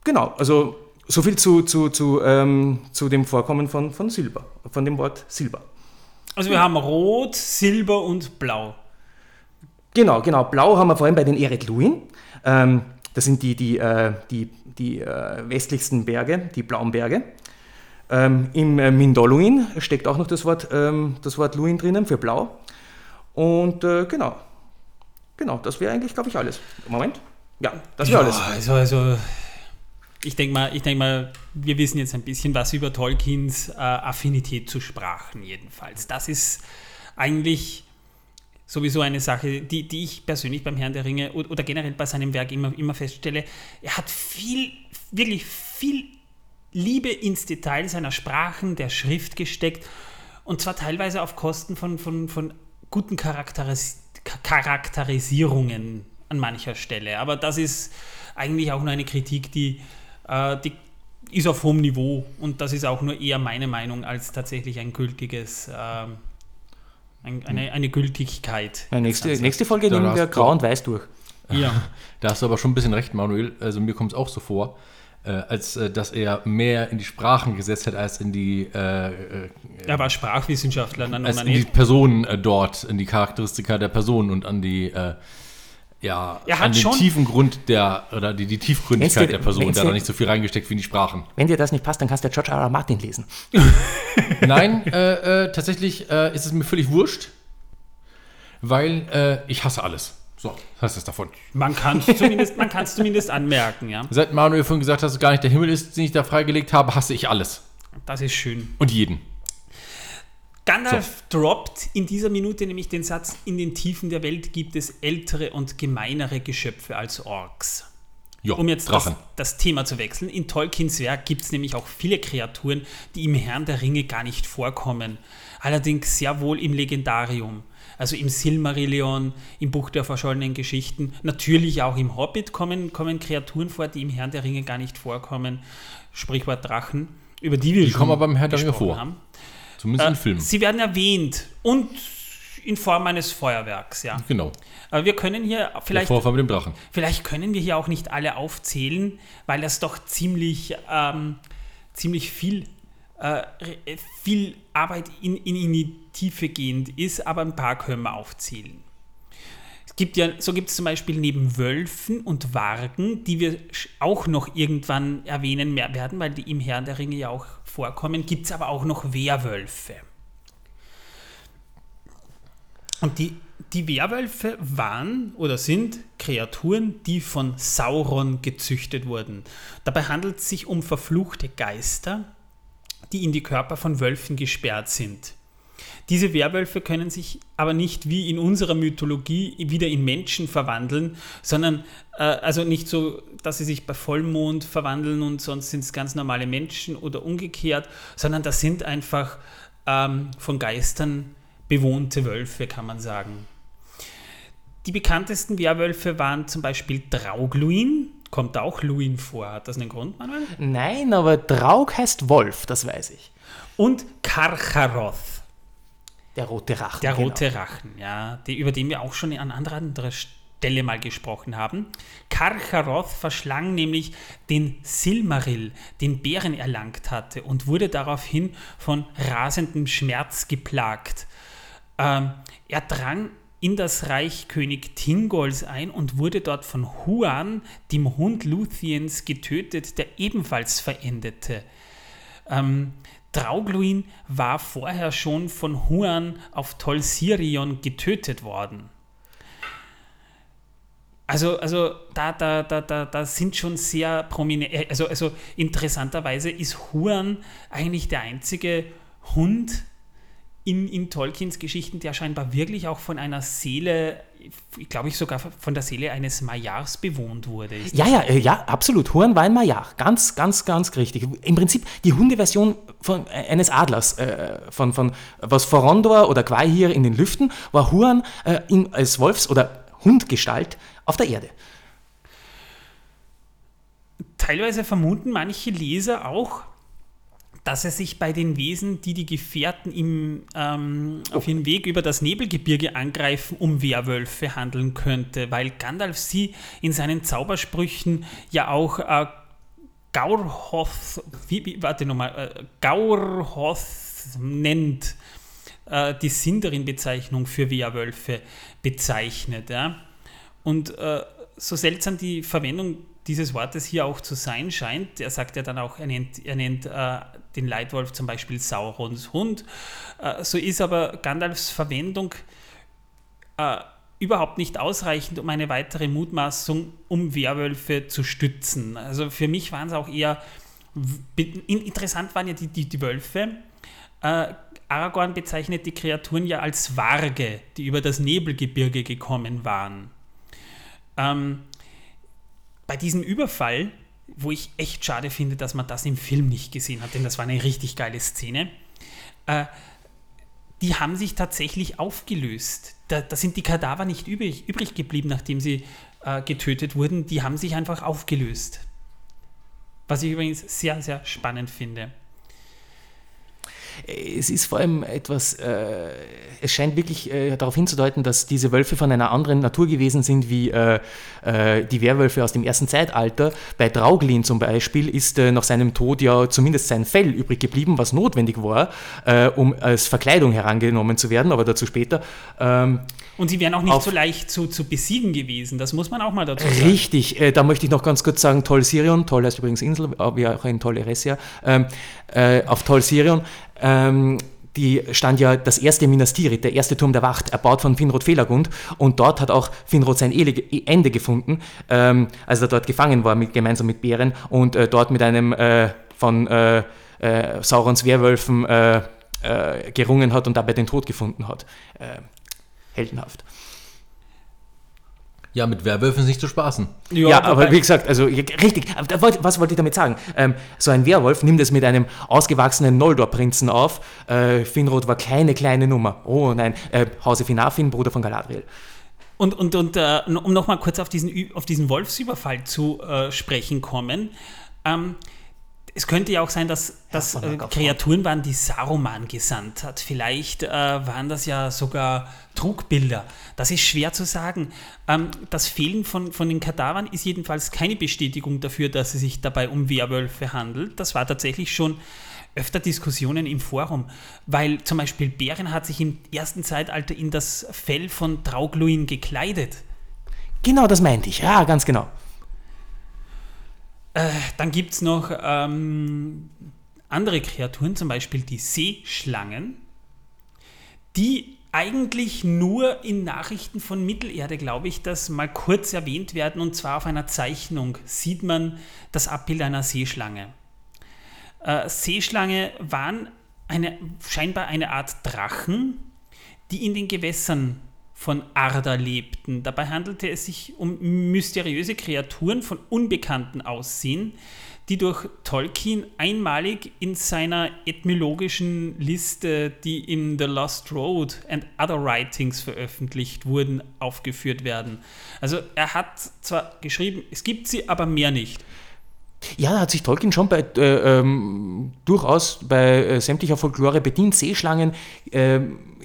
Genau, also so viel zu, zu, zu, ähm, zu dem Vorkommen von, von Silber, von dem Wort Silber. Also wir haben Rot, Silber und Blau. Genau, genau. Blau haben wir vor allem bei den Eretluin. Ähm, das sind die, die, äh, die, die äh, westlichsten Berge, die blauen Berge. Ähm, Im äh, Mindoluin steckt auch noch das Wort, ähm, das Wort Luin drinnen für blau. Und äh, genau, genau, das wäre eigentlich, glaube ich, alles. Moment. Ja, das wäre ja, alles. Also, also ich denke mal, denk mal, wir wissen jetzt ein bisschen was über Tolkiens äh, Affinität zu Sprachen jedenfalls. Das ist eigentlich sowieso eine Sache, die, die ich persönlich beim Herrn der Ringe oder generell bei seinem Werk immer, immer feststelle. Er hat viel, wirklich viel Liebe ins Detail seiner Sprachen, der Schrift gesteckt und zwar teilweise auf Kosten von, von, von guten Charakteris Charakterisierungen an mancher Stelle. Aber das ist eigentlich auch nur eine Kritik, die, äh, die ist auf hohem Niveau und das ist auch nur eher meine Meinung als tatsächlich ein gültiges, äh, ein, eine, eine Gültigkeit. Ja, nächste, nächste Folge nehmen wir Grau und Weiß durch. Ja. Da hast du aber schon ein bisschen recht, Manuel. Also mir kommt es auch so vor äh, als äh, dass er mehr in die Sprachen gesetzt hat als in die. Äh, äh er war Sprachwissenschaftler, dann als in die Personen äh, dort, in die Charakteristika der Personen und an die. Äh, ja, an den tiefen Grund der, oder die, die Tiefgründigkeit dir, der Person, der da nicht so viel reingesteckt wie in die Sprachen. Wenn dir das nicht passt, dann kannst du George R. R. Martin lesen. Nein, tatsächlich ist es mir völlig wurscht, weil ich hasse alles. So, was ist davon? Man kann es zumindest, zumindest anmerken, ja. Seit Manuel vorhin gesagt hat, dass es gar nicht der Himmel ist, den ich da freigelegt habe, hasse ich alles. Das ist schön. Und jeden. Gandalf so. droppt in dieser Minute nämlich den Satz, in den Tiefen der Welt gibt es ältere und gemeinere Geschöpfe als Orks. Jo, um jetzt das, das, Thema zu wechseln, in Tolkiens Werk gibt es nämlich auch viele Kreaturen, die im Herrn der Ringe gar nicht vorkommen. Allerdings sehr wohl im Legendarium also im Silmarillion, im Buch der verschollenen Geschichten. Natürlich auch im Hobbit kommen, kommen Kreaturen vor, die im Herrn der Ringe gar nicht vorkommen. Sprichwort Drachen, über die wir die kommen aber im Herrn der Ringe vor. Haben. Zumindest äh, in Filmen. Sie werden erwähnt und in Form eines Feuerwerks, ja. Genau. Aber wir können hier vielleicht. Der Vorfall mit dem Drachen. Vielleicht können wir hier auch nicht alle aufzählen, weil das doch ziemlich, ähm, ziemlich viel äh, viel Arbeit in, in, in die Tiefe gehend ist, aber ein paar können wir aufzählen. Es gibt ja, so gibt es zum Beispiel neben Wölfen und Wargen, die wir auch noch irgendwann erwähnen werden, weil die im Herrn der Ringe ja auch vorkommen, gibt es aber auch noch Werwölfe. Und die, die Werwölfe waren oder sind Kreaturen, die von Sauron gezüchtet wurden. Dabei handelt es sich um verfluchte Geister, die in die Körper von Wölfen gesperrt sind. Diese Werwölfe können sich aber nicht wie in unserer Mythologie wieder in Menschen verwandeln, sondern äh, also nicht so, dass sie sich bei Vollmond verwandeln und sonst sind es ganz normale Menschen oder umgekehrt, sondern das sind einfach ähm, von Geistern bewohnte Wölfe, kann man sagen. Die bekanntesten Werwölfe waren zum Beispiel Draugluin. Kommt auch Luin vor? Hat das einen Grund, Manuel? Nein, aber Draug heißt Wolf, das weiß ich. Und Karcharoth. Der rote Rachen. Der genau. rote Rachen, ja, die, über den wir auch schon an anderer Stelle mal gesprochen haben. Karcharoth verschlang nämlich den Silmaril, den Bären erlangt hatte und wurde daraufhin von rasendem Schmerz geplagt. Ähm, er drang in das Reich König Tingols ein und wurde dort von Huan, dem Hund Luthiens, getötet, der ebenfalls verendete. Ähm, Draugluin war vorher schon von Huan auf Tolsirion getötet worden. Also, also da, da, da, da, da sind schon sehr prominent, äh, also, also interessanterweise ist Huan eigentlich der einzige Hund in, in Tolkiens Geschichten, der scheinbar wirklich auch von einer Seele, glaube ich sogar von der Seele eines Majars bewohnt wurde. ja, ja, äh, ja, absolut. Ein Majar. Ganz, ganz, ganz richtig. Im Prinzip die Hundeversion von, äh, eines Adlers, äh, von, von was Forondor oder Quaihir in den Lüften, war Huan äh, in, als Wolfs- oder Hundgestalt auf der Erde. Teilweise vermuten manche Leser auch, dass es sich bei den Wesen, die die Gefährten im, ähm, auf ihrem Weg über das Nebelgebirge angreifen, um Werwölfe handeln könnte, weil Gandalf sie in seinen Zaubersprüchen ja auch äh, Gaurhoth, wie, wie, warte nochmal, äh, Gaurhoth nennt, äh, die Sindarin-Bezeichnung für Werwölfe bezeichnet. Ja? Und äh, so seltsam die Verwendung dieses Wortes hier auch zu sein scheint. Er sagt ja dann auch, er nennt, er nennt äh, den Leitwolf zum Beispiel Saurons Hund. Äh, so ist aber Gandalfs Verwendung äh, überhaupt nicht ausreichend, um eine weitere Mutmaßung um Werwölfe zu stützen. Also für mich waren es auch eher, interessant waren ja die, die, die Wölfe. Äh, Aragorn bezeichnet die Kreaturen ja als Warge, die über das Nebelgebirge gekommen waren. Ähm, bei diesem Überfall, wo ich echt schade finde, dass man das im Film nicht gesehen hat, denn das war eine richtig geile Szene, äh, die haben sich tatsächlich aufgelöst. Da, da, sind die Kadaver nicht übrig, übrig geblieben, nachdem sie äh, getötet wurden. Die haben sich einfach aufgelöst. Was ich übrigens sehr, sehr spannend finde. Es ist vor allem etwas, äh, es scheint wirklich äh, darauf hinzudeuten, dass diese Wölfe von einer anderen Natur gewesen sind wie äh, äh die Werwölfe aus dem ersten Zeitalter. Bei Drauglin zum Beispiel ist äh, nach seinem Tod ja zumindest sein Fell übrig geblieben, was notwendig war, äh, um als Verkleidung herangenommen zu werden, aber dazu später. Ähm, und sie wären auch nicht so leicht zu, zu besiegen gewesen, das muss man auch mal dazu sagen. Richtig, da möchte ich noch ganz kurz sagen, Toll Sirion, Toll heißt übrigens Insel, wie auch in Toll Eresia, ähm, äh, auf Toll Sirion, ähm, die stand ja das erste Minas Tirith, der erste Turm der Wacht, erbaut von Finrod Felagund. Und dort hat auch Finrod sein Ende gefunden, ähm, als er dort gefangen war, mit, gemeinsam mit Bären und äh, dort mit einem äh, von äh, äh Saurons Werwölfen äh, äh, gerungen hat und dabei den Tod gefunden hat. heldenhaft. Ja, mit Werwölfen ist nicht zu spaßen. Ja, ja aber wie gesagt, also richtig, was wollte ich damit sagen? Ähm, so ein Werwolf nimmt es mit einem ausgewachsenen Noldor-Prinzen auf. Äh, Finrod war keine kleine Nummer. Oh nein, äh, Hause Finarfin, Bruder von Galadriel. Und, und, und äh, um nochmal kurz auf diesen, auf diesen Wolfsüberfall zu äh, sprechen kommen. Ähm, es könnte ja auch sein, dass das äh, Kreaturen waren, die Saruman gesandt hat. Vielleicht äh, waren das ja sogar Trugbilder. Das ist schwer zu sagen. Ähm, das Fehlen von, von den Kadavern ist jedenfalls keine Bestätigung dafür, dass es sich dabei um Werwölfe handelt. Das war tatsächlich schon öfter Diskussionen im Forum, weil zum Beispiel Bären hat sich im ersten Zeitalter in das Fell von Traugluin gekleidet. Genau, das meinte ich. Ja, ganz genau. Äh, dann gibt es noch ähm, andere Kreaturen, zum Beispiel die Seeschlangen, die eigentlich nur in Nachrichten von Mittelerde, glaube ich, das mal kurz erwähnt werden. Und zwar auf einer Zeichnung sieht man das Abbild einer Seeschlange. Äh, Seeschlange waren eine, scheinbar eine Art Drachen, die in den Gewässern von Arda lebten. Dabei handelte es sich um mysteriöse Kreaturen von unbekannten Aussehen, die durch Tolkien einmalig in seiner etymologischen Liste, die in The Lost Road and Other Writings veröffentlicht wurden, aufgeführt werden. Also er hat zwar geschrieben, es gibt sie, aber mehr nicht. Ja, da hat sich Tolkien schon bei, äh, ähm, durchaus bei äh, sämtlicher Folklore bedient. Seeschlangen äh,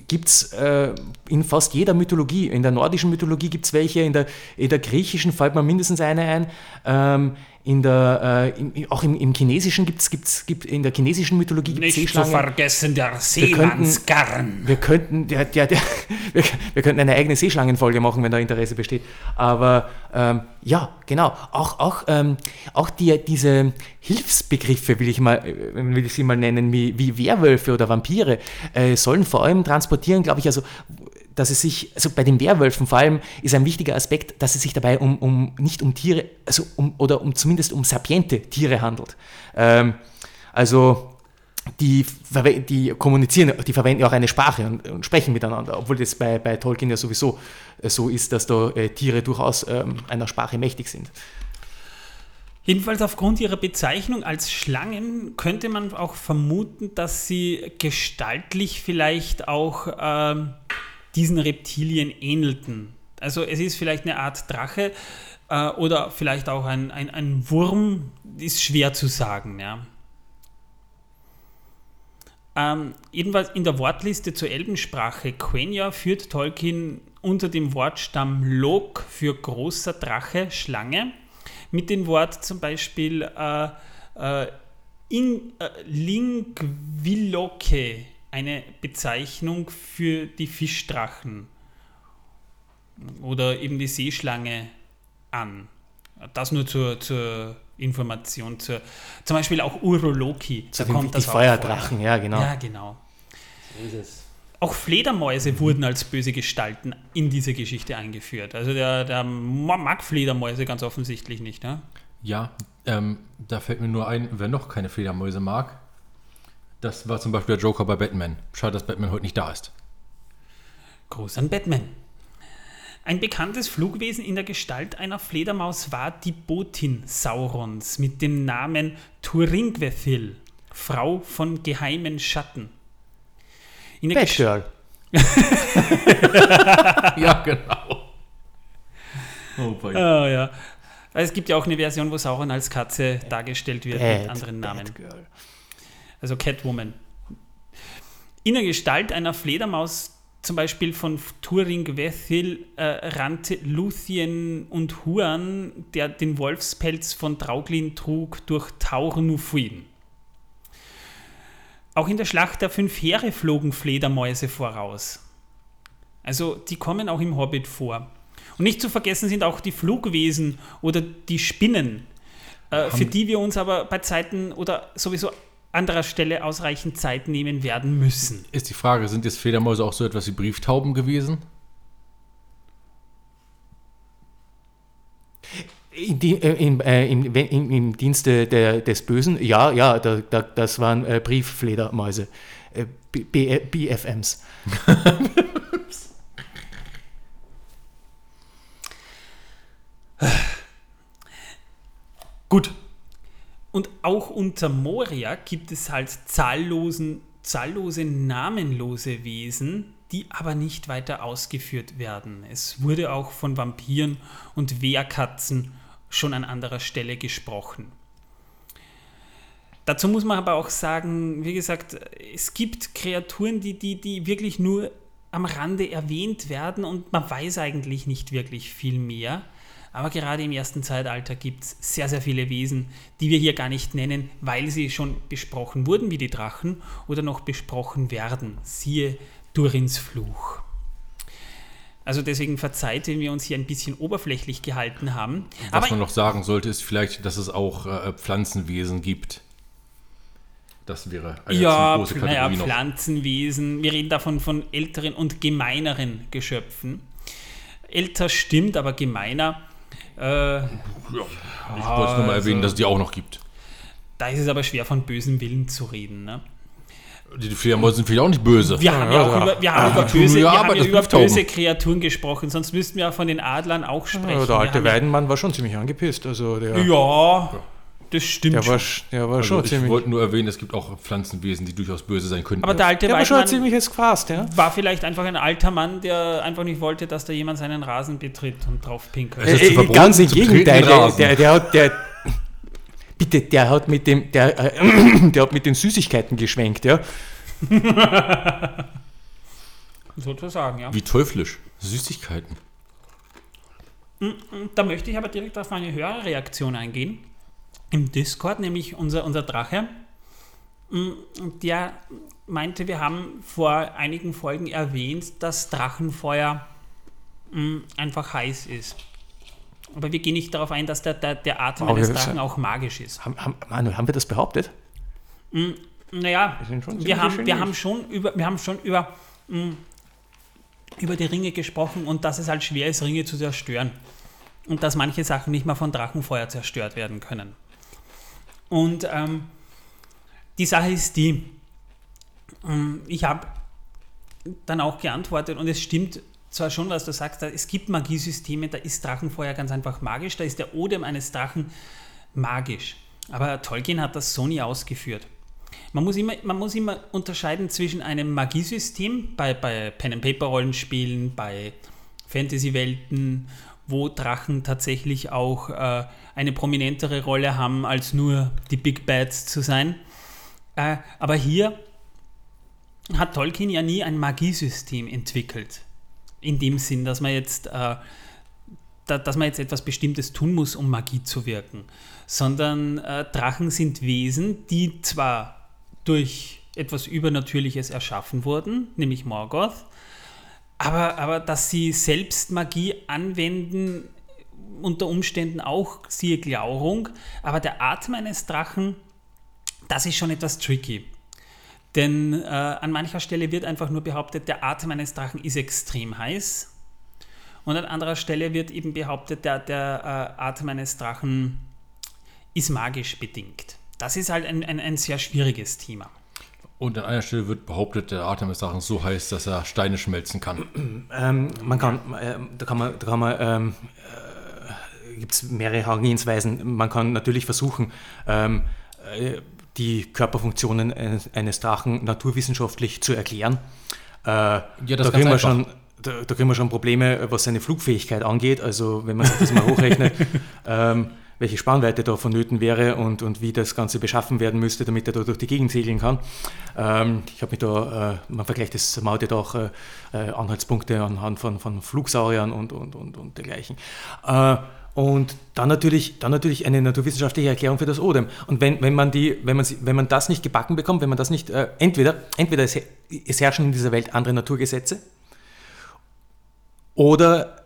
gibt es äh, in fast jeder Mythologie. In der nordischen Mythologie gibt es welche, in der, in der griechischen fällt mir mindestens eine ein. Ähm, in der, äh, in, auch im, im Chinesischen gibt's, gibt's, gibt in der chinesischen Mythologie gibt es Seeschlangen. Nicht zu vergessen der Seemannsgarn. Wir könnten, der, der, der, wir, wir, könnten eine eigene Seeschlangenfolge machen, wenn da Interesse besteht. Aber ähm, ja, genau. Auch, auch, ähm, auch die, diese Hilfsbegriffe, will ich, mal, äh, will ich sie mal nennen, wie, wie Werwölfe oder Vampire, äh, sollen vor allem transportieren, glaube ich, also dass es sich, also bei den Werwölfen vor allem ist ein wichtiger Aspekt, dass es sich dabei um, um nicht um Tiere, also um, oder um zumindest um sapiente Tiere handelt. Ähm, also die, die kommunizieren, die verwenden auch eine Sprache und, und, sprechen miteinander, obwohl das bei, bei Tolkien ja sowieso äh, so ist, dass da äh, Tiere durchaus ähm, einer Sprache mächtig sind. Jedenfalls aufgrund ihrer Bezeichnung als Schlangen könnte man auch vermuten, dass sie gestaltlich vielleicht auch ähm, diesen Reptilien ähnelten. Also es ist vielleicht eine Art Drache äh, oder vielleicht auch ein, ein, ein Wurm, ist schwer zu sagen. Ja. Ähm, jedenfalls in der Wortliste zur Elbensprache Quenya führt Tolkien unter dem Wortstamm Lok für großer Drache, Schlange, mit dem Wort zum Beispiel äh, äh, äh, Lingvilloke eine Bezeichnung für die Fischdrachen oder eben die Seeschlange an. Das nur zur, zur Information. Zur, zum Beispiel auch Uroloki. Da kommt die, die Feuerdrachen, ja genau. Ja, genau. So auch Fledermäuse mhm. wurden als böse Gestalten in diese Geschichte eingeführt. Also der, der mag Fledermäuse ganz offensichtlich nicht. Ne? Ja, ähm, da fällt mir nur ein, wer noch keine Fledermäuse mag, das war zum Beispiel der Joker bei Batman. Schade, dass Batman heute nicht da ist. Gruß an Batman. Ein bekanntes Flugwesen in der Gestalt einer Fledermaus war die Botin Saurons mit dem Namen Turingwethil, Frau von geheimen Schatten. In der Batgirl. ja, genau. Oh, boy. Oh, ja. Es gibt ja auch eine Version, wo Sauron als Katze dargestellt wird Bad, mit anderen Namen. Batgirl also Catwoman. In der Gestalt einer Fledermaus, zum Beispiel von Turing Wethil, äh, rannte Luthien und Huan, der den Wolfspelz von Trauglin trug, durch Taurunufuin. Auch in der Schlacht der fünf Heere flogen Fledermäuse voraus. Also die kommen auch im Hobbit vor. Und nicht zu vergessen sind auch die Flugwesen oder die Spinnen, äh, für die wir uns aber bei Zeiten oder sowieso anderer Stelle ausreichend Zeit nehmen werden müssen. Ist die Frage, sind jetzt Fledermäuse auch so etwas wie Brieftauben gewesen? In die, äh, im, äh, im, im, im, Dienste der, des Bösen, ja, ja, da, da, das waren äh, Brieffledermäuse. Äh, BFMs. Gut, und auch unter Moria gibt es halt zahllosen, zahllose namenlose Wesen, die aber nicht weiter ausgeführt werden. Es wurde auch von Vampiren und Wehrkatzen schon an anderer Stelle gesprochen. Dazu muss man aber auch sagen, wie gesagt, es gibt Kreaturen, die, die, die wirklich nur am Rande erwähnt werden und man weiß eigentlich nicht wirklich viel mehr. Aber gerade im ersten Zeitalter gibt es sehr, sehr viele Wesen, die wir hier gar nicht nennen, weil sie schon besprochen wurden, wie die Drachen, oder noch besprochen werden. Siehe Durins Fluch. Also deswegen verzeiht, wenn wir uns hier ein bisschen oberflächlich gehalten haben. Was Aber man noch sagen sollte, ist vielleicht, dass es auch äh, Pflanzenwesen gibt. Das wäre eine ja, große naja, Kategorie noch. Pflanzenwesen. Wir reden davon von älteren und gemeineren Geschöpfen. Älter stimmt, aber gemeiner. Äh, Ich wollte nur mal erwähnen, dass es die auch noch gibt. da ist es aber schwer von bösem Willen zu reden. Ne? Die Fledermäuse sind vielleicht auch nicht böse. Wir haben ja auch über, wir haben über, tun böse, wir haben ja über böse Kreaturen gesprochen, sonst müssten wir ja von den Adlern auch sprechen. Ja, der alte ja- Weidenmann war schon ziemlich angepisst. Also der, Ja, das stimmt der, war, schon. der war Also schon ich ziemlich. wollte nur erwähnen, es gibt auch Pflanzenwesen, die durchaus böse sein könnten. Aber der alte Der war schon ziemliches Gefasst, ja. war vielleicht einfach ein alter Mann, der einfach nicht wollte, dass da jemand seinen Rasen betritt und drauf pinkelt. Zu verboten, ganz im Gegenteil, der, der, der hat, der, bitte, der hat mit dem, der, äh, der hat mit den Süßigkeiten geschwenkt, ja. Sozusagen, ja. Wie teuflisch. Süßigkeiten. Da möchte ich aber direkt auf eine Hörerreaktion eingehen. Im Discord, nämlich unser, unser Drache, mm, der meinte, wir haben vor einigen Folgen erwähnt, dass Drachenfeuer mm, einfach heiß ist. Aber wir gehen nicht darauf ein, dass der, der, der Atem Aber eines Drachen auch magisch ist. Haben, haben, Manu, haben wir das behauptet? Naja, sind schon wir haben, wir haben schon über, wir haben schon über, über die Ringe gesprochen und dass es halt schwer ist, Ringe zu zerstören. Und dass manche Sachen nicht mal von Drachenfeuer zerstört werden können. Und ähm, die Sache ist die, ähm, ich habe dann auch geantwortet und es stimmt zwar schon, was du sagst, es gibt Magiesysteme, da ist Drachenfeuer ganz einfach magisch, da ist der Odem eines Drachen magisch. Aber Tolkien hat das so nie ausgeführt. Man muss immer, man muss immer unterscheiden zwischen einem Magiesystem bei, bei Pen-and-Paper-Rollenspielen, bei Fantasy-Welten, wo Drachen tatsächlich auch äh, eine prominentere Rolle haben, als nur die Big Bads zu sein. Äh, aber hier hat Tolkien ja nie ein Magiesystem entwickelt. In dem Sinn, dass man jetzt, äh, da, dass man jetzt etwas Bestimmtes tun muss, um Magie zu wirken. Sondern äh, Drachen sind Wesen, die zwar durch etwas Übernatürliches erschaffen wurden, nämlich Morgoth, aber, aber dass sie selbst Magie anwenden, unter Umständen auch, siehe Glaurung, aber der Atem eines Drachen, das ist schon etwas tricky. Denn äh, an mancher Stelle wird einfach nur behauptet, der Atem eines Drachen ist extrem heiß. Und an anderer Stelle wird eben behauptet, der, der äh, Atem eines Drachen ist magisch bedingt. Das ist halt ein, ein, ein sehr schwieriges Thema. Und an einer Stelle wird behauptet, der Atem des Drachens so heiß, dass er Steine schmelzen kann. Ähm, man kann, ähm, da kann man, da kann man ähm, äh, gibt es mehrere Herangehensweisen. Man kann natürlich versuchen, ähm, äh, die Körperfunktionen eines, eines Drachen naturwissenschaftlich zu erklären. Äh, das da, kriegen wir schon, da, da kriegen wir schon Probleme, was seine Flugfähigkeit angeht. Also wenn man sich das mal hochrechnet, ähm, welche Spannweite da vonnöten wäre und, und wie das Ganze beschaffen werden müsste, damit er da durch die Gegend segeln kann. Ähm, ich habe mich da, äh, man vergleicht das Mautet auch äh, äh, Anhaltspunkte anhand von, von Flugsauriern und, und, und, und dergleichen. Äh, und dann natürlich, dann natürlich eine naturwissenschaftliche Erklärung für das Odem. Und wenn, wenn, man, die, wenn, man, wenn man das nicht gebacken bekommt, wenn man das nicht, äh, entweder, entweder es, es herrschen in dieser Welt andere Naturgesetze, oder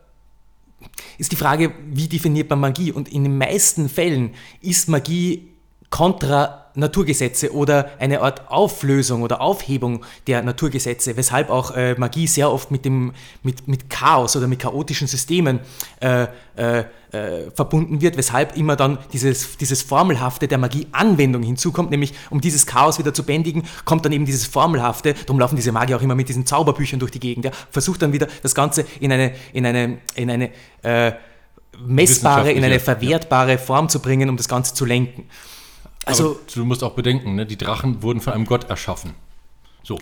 ist die Frage, wie definiert man Magie? Und in den meisten Fällen ist Magie kontra Naturgesetze oder eine Art Auflösung oder Aufhebung der Naturgesetze, weshalb auch äh, Magie sehr oft mit, dem, mit, mit Chaos oder mit chaotischen Systemen äh, äh, äh, verbunden wird, weshalb immer dann dieses, dieses Formelhafte der Magie-Anwendung hinzukommt, nämlich um dieses Chaos wieder zu bändigen, kommt dann eben dieses Formelhafte, darum laufen diese Magier auch immer mit diesen Zauberbüchern durch die Gegend, ja, versucht dann wieder das Ganze in eine, in eine, in eine äh, messbare, in eine verwertbare Form zu bringen, um das Ganze zu lenken. Also, Aber du musst auch bedenken, ne, die Drachen wurden von einem Gott erschaffen. So.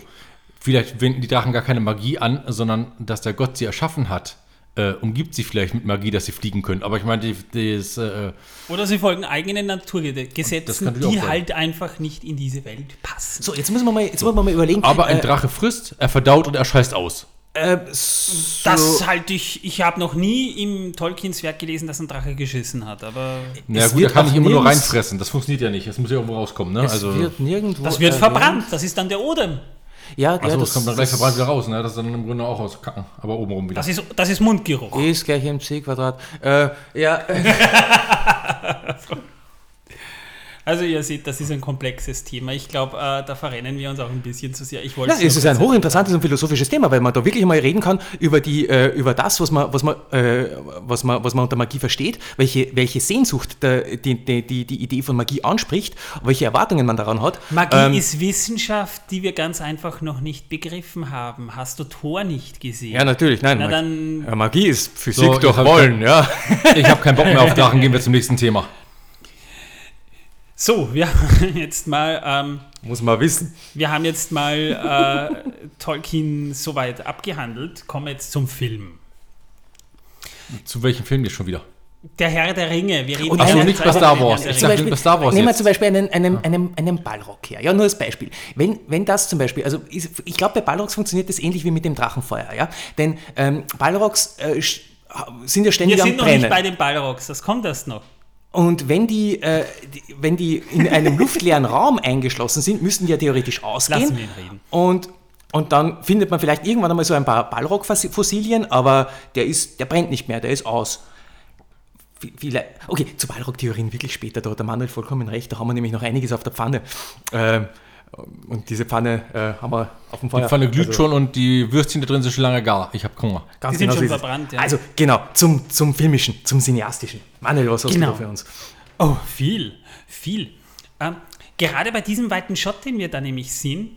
Vielleicht wenden die Drachen gar keine Magie an, sondern dass der Gott sie erschaffen hat, äh, umgibt sie vielleicht mit Magie, dass sie fliegen können. Aber ich meine, die, das, äh, Oder sie folgen eigenen Naturgesetzen, die halt einfach nicht in diese Welt passen. so, jetzt müssen wir mal, jetzt müssen wir mal überlegen. aber ein äh, Drache frisst, er verdaut und er scheißt aus. Äh, so, Das halte ich, ich habe noch nie im Tolkiens Werk gelesen, dass ein Drache geschissen hat, aber Na ja, Es gut, er kann nicht immer nur reinfressen. Das funktioniert ja nicht. Das muss ja irgendwo rauskommen. Ne? es Also, wird nirgendwo das wird erwähnt. verbrannt, das ist dann der Odem. Ja, Achso, ja, das, kommt dann gleich verbrannt wieder raus, ne? Das ist dann im Grunde auch auskacken, aber obenrum wieder. Das ist, das ist Mundgeruch. E ist gleich mc Quadrat. Äh, ja, Also ihr seht, das ist ein komplexes Thema. Ich glaube, äh, da verrennen wir uns auch ein bisschen zu sehr. Ich wollte Ja, es ist ein hochinteressantes und philosophisches Thema, weil man da wirklich mal reden kann über, die, äh, über das, was man, was, man, äh, was, man, was man unter Magie versteht, welche, welche Sehnsucht der, die, die, die, die Idee von Magie anspricht, welche Erwartungen man daran hat. Magie Ähm, ist Wissenschaft, die wir ganz einfach noch nicht begriffen haben. Hast du Thor nicht gesehen? Ja, natürlich, nein. Na Mag- dann- ja, Magie ist Physik So, durch Wollen, ja. ich habe keinen Bock mehr auf Drachen, gehen wir zum nächsten Thema. So, wir haben jetzt mal, ähm, Muss man wissen. wir haben jetzt mal äh, Tolkien soweit abgehandelt. Kommen wir jetzt zum Film. Zu welchem Film jetzt schon wieder? Der Herr der Ringe. Wir reden ganze nicht bei Star Wars. Ich Ringe. über Star Wars Nehmen wir zum Beispiel einen, einen, einen, einen Ballrock her. Ja, nur als Beispiel. Wenn, wenn das zum Beispiel, also ich glaube, bei Ballrocks funktioniert das ähnlich wie mit dem Drachenfeuer. Ja? Denn ähm, Ballrocks äh, sind ja ständig Wir am sind noch Brennen. nicht bei den Ballrocks, das kommt erst noch. Und wenn die, äh, die, wenn die in einem luftleeren Raum eingeschlossen sind, müssen die ja theoretisch ausgehen. Lassen wir ihn reden. Und, und dann findet man vielleicht irgendwann einmal so ein paar Ballrock-Fossilien, aber der, ist, der brennt nicht mehr, der ist aus. Vi- Viele, okay, zu Ballrock-Theorien wirklich später, da hat der Manuel vollkommen recht, da haben wir nämlich noch einiges auf der Pfanne. Ähm, und diese Pfanne äh, haben wir auf dem Feuer. Die Pfanne glüht Also- schon und die Würstchen da drin sind schon lange gar. Ich habe Hunger. Ganz Die sind genau schon so verbrannt, ja. Also genau, zum, zum filmischen, zum cineastischen. Manuel, was hast Genau. du da für uns? Oh, viel, viel. Ähm, gerade bei diesem weiten Shot, den wir da nämlich sehen,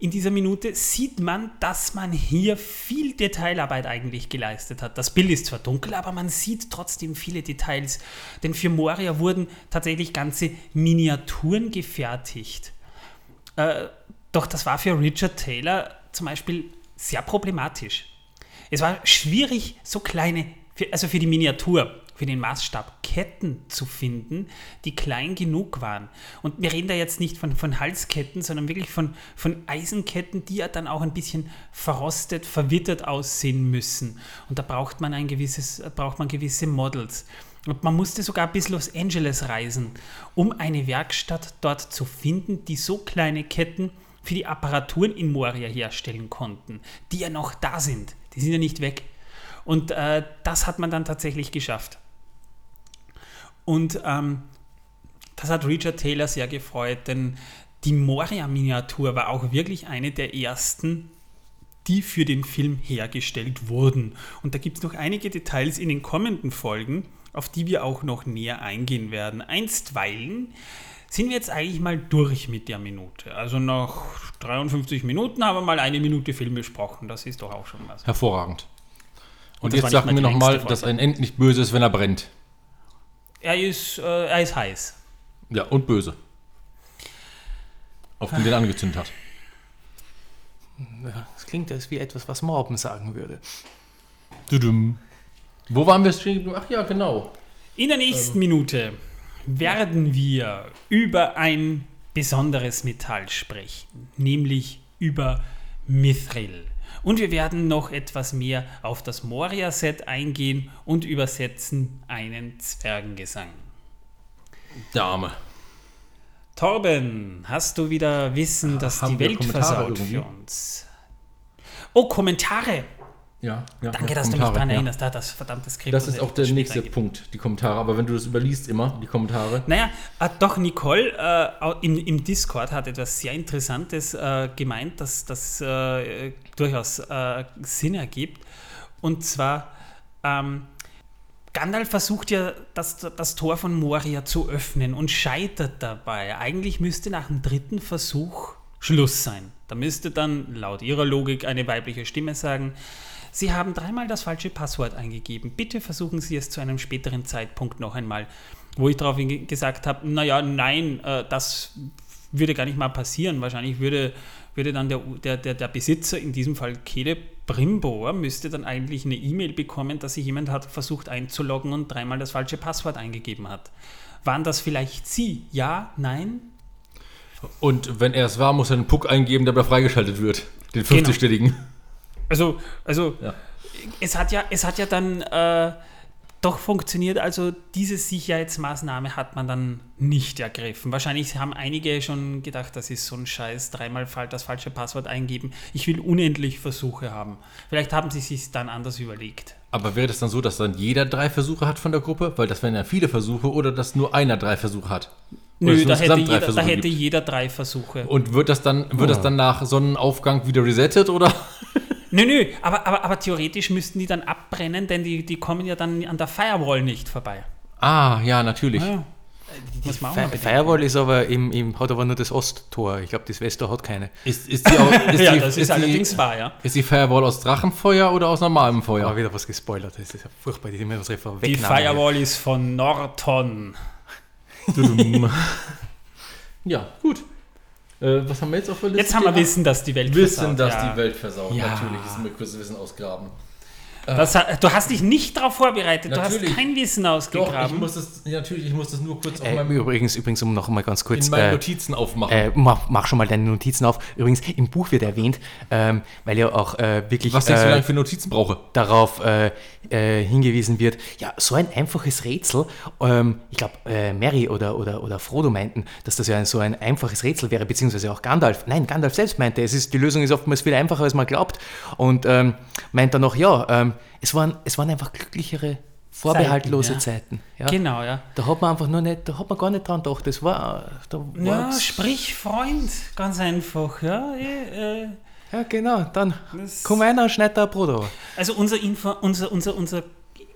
in dieser Minute sieht man, dass man hier viel Detailarbeit eigentlich geleistet hat. Das Bild ist zwar dunkel, aber man sieht trotzdem viele Details. Denn für Moria wurden tatsächlich ganze Miniaturen gefertigt. Äh, doch das war für Richard Taylor zum Beispiel sehr problematisch. Es war schwierig, so kleine, also für die Miniatur, für den Maßstab, Ketten zu finden, die klein genug waren. Und wir reden da jetzt nicht von, von Halsketten, sondern wirklich von, von Eisenketten, die ja dann auch ein bisschen verrostet, verwittert aussehen müssen. Und da braucht man ein gewisses, braucht man gewisse Models. Und man musste sogar bis Los Angeles reisen, um eine Werkstatt dort zu finden, die so kleine Ketten für die Apparaturen in Moria herstellen konnten, die ja noch da sind. Die sind ja nicht weg. Und äh, das hat man dann tatsächlich geschafft. Und ähm, das hat Richard Taylor sehr gefreut, denn die Moria-Miniatur war auch wirklich eine der ersten, die für den Film hergestellt wurden. Und da gibt es noch einige Details in den kommenden Folgen, auf die wir auch noch näher eingehen werden. Einstweilen sind wir jetzt eigentlich mal durch mit der Minute. Also nach 53 Minuten haben wir mal eine Minute Film besprochen. Das ist doch auch schon was. Hervorragend. Und, war jetzt sagen wir nochmal, dass ein End nicht böse ist, wenn er brennt. Er ist, äh, er ist heiß. Ja, und böse. Auf den den angezündet hat. Ja, das klingt als wie etwas, was Morben sagen würde. Tudum. Wo waren wir stehen geblieben? Ach ja, genau. In der nächsten Minute werden wir über ein besonderes Metall sprechen, nämlich über Mithril. Und wir werden noch etwas mehr auf das Moria-Set eingehen und übersetzen einen Zwergengesang. Dame. Torben, hast du wieder Wissen, dass haben die Welt versaut für uns? Oh, Kommentare! Ja, ja. Danke, ja, dass du mich Kommentare, daran ja. erinnerst. Da hat das verdammte Skript. Das ist auch der nächste eingeht. Punkt, die Kommentare. Aber wenn du das überliest immer, die Kommentare. Naja, äh, doch, Nicole äh, im, im Discord hat etwas sehr Interessantes äh, gemeint, dass das äh, durchaus äh, Sinn ergibt. Und zwar, ähm, Gandalf versucht ja, das, das Tor von Moria zu öffnen und scheitert dabei. Eigentlich müsste nach dem dritten Versuch Schluss sein. Da müsste dann laut ihrer Logik eine weibliche Stimme sagen, Sie haben dreimal das falsche Passwort eingegeben. Bitte versuchen Sie es zu einem späteren Zeitpunkt noch einmal. Wo ich darauf gesagt habe, naja, nein, äh, das würde gar nicht mal passieren. Wahrscheinlich würde, würde dann der, der, der, der Besitzer, in diesem Fall Kele Brimbor, müsste dann eigentlich eine E-Mail bekommen, dass sich jemand hat versucht einzuloggen und dreimal das falsche Passwort eingegeben hat. Waren das vielleicht Sie? Ja? Nein? Und wenn er es war, muss er einen Puck eingeben, der wieder freigeschaltet wird. Den Genau. 50-stelligen. Also, also Ja. es, hat ja, es hat ja dann äh, doch funktioniert. Also diese Sicherheitsmaßnahme hat man dann nicht ergriffen. Wahrscheinlich haben einige schon gedacht, das ist so ein Scheiß, dreimal das falsche Passwort eingeben. Ich will unendlich Versuche haben. Vielleicht haben sie sich dann anders überlegt. Aber wäre das dann so, dass dann jeder drei Versuche hat von der Gruppe? Weil das wären ja viele Versuche oder dass nur einer drei Versuche hat? Oder Nö, da hätte, jeder, da hätte jeder, drei Versuche. Und wird das dann, wird oh. das dann nach Sonnenaufgang wieder resettet oder? Nö, nö, aber, aber, aber theoretisch müssten die dann abbrennen, denn die, die kommen ja dann an der Firewall nicht vorbei. Ah, ja, natürlich. Ja. Die Fi Firewall ist aber im, im, hat aber nur das Osttor. Ich glaube, das Westtor hat keine. Ist, ist die auch, ist ja, die, das ist, ist allerdings die, wahr, ja. Ist die Firewall aus Drachenfeuer oder aus normalem Feuer? Aber wieder was gespoilert. Das ist ja furchtbar, die immer unsere Die Firewall ist von Norton. ja, gut. Äh, was haben wir jetzt auf der Liste? Jetzt haben wir Wissen, dass die Welt Wissen, versaut. dass ja. die Welt versaut. Ja. Natürlich ist mir Quizwissen ausgraben. Das, du hast dich nicht darauf vorbereitet, natürlich. du hast kein Wissen ausgegraben. Doch, ich muss das, natürlich, ich muss das nur kurz auf äh, meinem... Übrigens, übrigens, um noch mal ganz kurz... In meine äh, Notizen aufmachen. Äh, mach, mach, schon mal deine Notizen auf. Übrigens, im Buch wird erwähnt, ähm, weil ja auch äh, wirklich... Was denkst du, wie lange für Notizen brauche? Darauf äh, äh, hingewiesen wird, ja, so ein einfaches Rätsel, ähm, ich glaube, Mary oder, oder, oder Frodo meinten, dass das ja so ein einfaches Rätsel wäre, beziehungsweise auch Gandalf. Nein, Gandalf selbst meinte, es ist, die Lösung ist oftmals viel einfacher, als man glaubt. Und ähm, meint dann noch, ja... Ähm, es waren, es waren einfach glücklichere, vorbehaltlose Zeiten. Zeiten ja. Genau, ja. Da hat man einfach nur nicht, da hat man gar nicht dran gedacht. Das war. Da ja, sprich Freund, ganz einfach. Ja, eh, äh, ja genau. Dann komm einer und schneid da ein Brot Also unser, Info, unser, unser, unser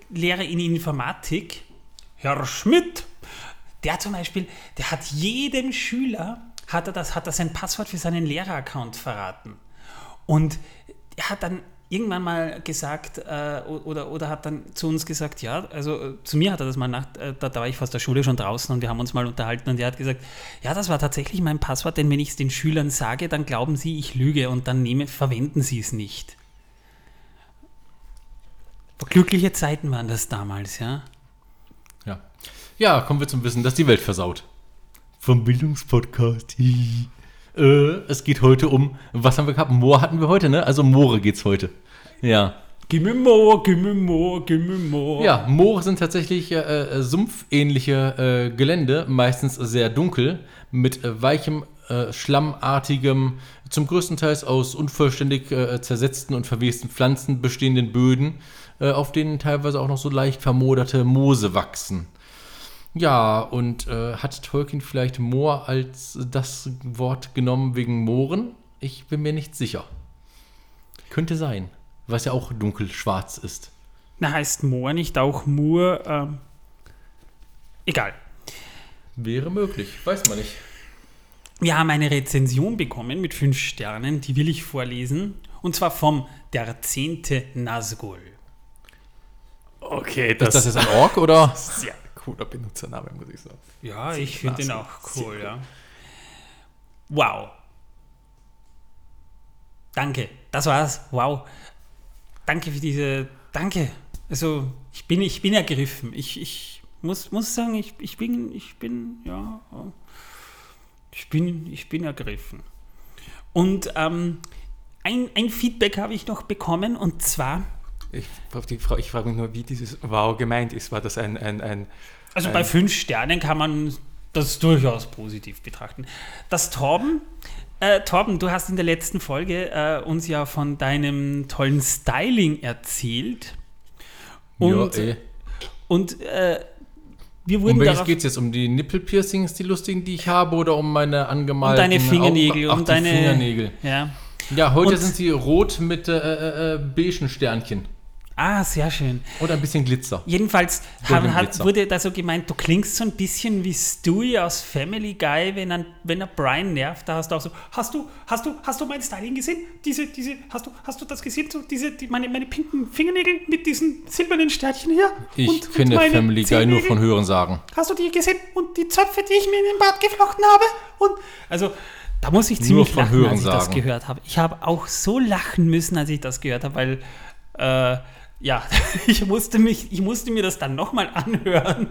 Lehrer in Informatik, Herr Schmidt, der zum Beispiel, der hat jedem Schüler, hat er, das, hat er sein Passwort für seinen Lehreraccount verraten. Und er hat dann irgendwann mal gesagt äh, oder, oder hat dann zu uns gesagt, ja, also äh, zu mir hat er das mal nach, äh, da, da, war ich fast der Schule schon draußen und wir haben uns mal unterhalten und er hat gesagt, ja, das war tatsächlich mein Passwort, denn wenn ich es den Schülern sage, dann glauben sie, ich lüge und dann nehme, verwenden sie es nicht. Glückliche Zeiten waren das damals, ja. Ja. Ja, kommen wir zum Wissen, dass die Welt versaut. Vom Bildungspodcast. Äh, es geht heute um, was haben wir gehabt? Moor hatten wir heute, ne? Also Moore geht's heute. Ja. Gimme Moor, gimme Moor, gimme Moor. Ja, Moore sind tatsächlich äh, äh, sumpfähnliche äh, Gelände, meistens sehr dunkel, mit weichem, äh, schlammartigem, zum größten Teil aus unvollständig äh, zersetzten und verwesten Pflanzen bestehenden Böden, auf denen teilweise auch noch so leicht vermoderte Moose wachsen. Ja, und äh, hat Tolkien vielleicht Moor als das Wort genommen wegen Mooren? Ich bin mir nicht sicher. Könnte sein, was ja auch dunkelschwarz ist. Na, heißt Moor nicht auch Moor? Ähm, egal. Wäre möglich, weiß man nicht. Wir haben eine Rezension bekommen mit fünf Sternen, die will ich vorlesen. Und zwar vom Der Zehnte Nazgul. Okay, das ist das jetzt ein Ork oder? Sehr cooler Benutzername, muss ich sagen. Ja, ich finde den auch cool, ja. Wow. Danke, das war's. Wow. Danke für diese. Danke. Also, ich bin, ich bin ergriffen. Ich, ich muss, muss sagen, ich, ich bin, ich bin, ja. Ich bin, ich bin ergriffen. Und ähm, ein, ein Feedback habe ich noch bekommen und zwar. Ich, ich frage mich nur, wie dieses Wow gemeint ist. War das ein, ein, ein also bei fünf Sternen kann man das durchaus positiv betrachten. Das Torben, äh, Torben, du hast in der letzten Folge äh, uns ja von deinem tollen Styling erzählt. Und, ja, eh. und äh, wir wurden um welches geht es jetzt? Um die Nippelpiercings, die lustigen, die ich habe, oder um meine angemalten Um deine Fingernägel. Ach, um deine Fingernägel. Ja, ja heute und, sind sie rot mit äh, äh, äh beigen Sternchen. Ah, sehr schön. Oder ein bisschen Glitzer. Jedenfalls haben, hat, wurde da so gemeint, du klingst so ein bisschen wie Stewie aus Family Guy, wenn er, wenn er Brian nervt, da hast du auch so, hast du, hast du, hast du mein Styling gesehen? Diese, diese, hast du, hast du das gesehen? So diese, die, meine, meine pinken Fingernägel mit diesen silbernen Sternchen hier? Ich und, kenne und Family Guy nur von Hören sagen. Hast du die gesehen? Und die Zöpfe, die ich mir in den Bart geflochten habe? Und, also, da muss ich ziemlich lachen, als ich sagen. das gehört habe. Ich habe auch so lachen müssen, als ich das gehört habe, weil, äh, ja, ich musste, mich, ich musste mir das dann nochmal anhören.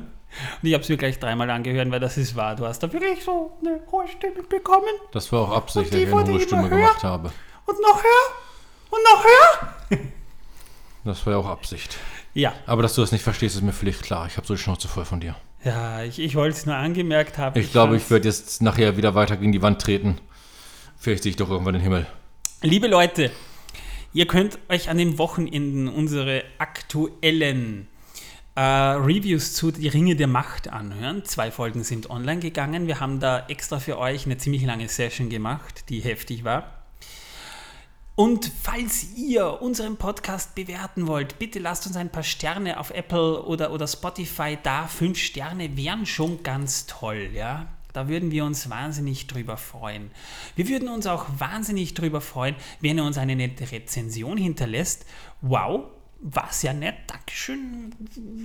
Und ich habe es mir gleich dreimal angehört, weil das ist wahr. Du hast da wirklich so eine hohe Stimme bekommen. Das war auch Absicht, dass ich eine hohe Stimme höher. gemacht habe. Und noch höher? Und noch höher? Das war ja auch Absicht. Ja. Aber dass du das nicht verstehst, ist mir völlig klar. Ich habe so die Schnauze voll von dir. Ja, ich, ich wollte es nur angemerkt haben. Ich, ich glaube, ich werde jetzt nachher wieder weiter gegen die Wand treten. Vielleicht sehe ich doch irgendwann den Himmel. Liebe Leute, ihr könnt euch an den Wochenenden unsere aktuellen äh, Reviews zu Die Ringe der Macht anhören. Zwei Folgen sind online gegangen. Wir haben da extra für euch eine ziemlich lange Session gemacht, die heftig war. Und falls ihr unseren Podcast bewerten wollt, bitte lasst uns ein paar Sterne auf Apple oder, oder Spotify da. Fünf Sterne wären schon ganz toll, ja. Da würden wir uns wahnsinnig drüber freuen. Wir würden uns auch wahnsinnig drüber freuen, wenn ihr uns eine nette Rezension hinterlässt. Wow, war sehr nett, Dankeschön.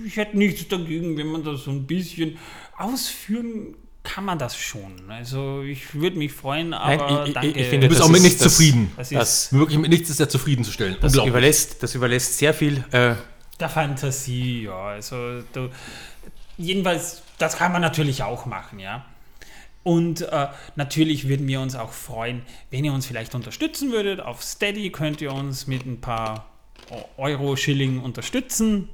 Ich hätte nichts dagegen, wenn man das so ein bisschen ausführen kann man das schon. Also ich würde mich freuen, aber Nein, ich, danke. Ich, finde, du bist auch mit nichts das, zufrieden. Das, das wirklich mit nichts ist ja zufriedenzustellen. Das überlässt, das überlässt sehr viel äh, der Fantasie, ja. Also du, jedenfalls, das kann man natürlich auch machen, ja. Und äh, natürlich würden wir uns auch freuen, wenn ihr uns vielleicht unterstützen würdet. Auf Steady könnt ihr uns mit ein paar Euro, Schilling unterstützen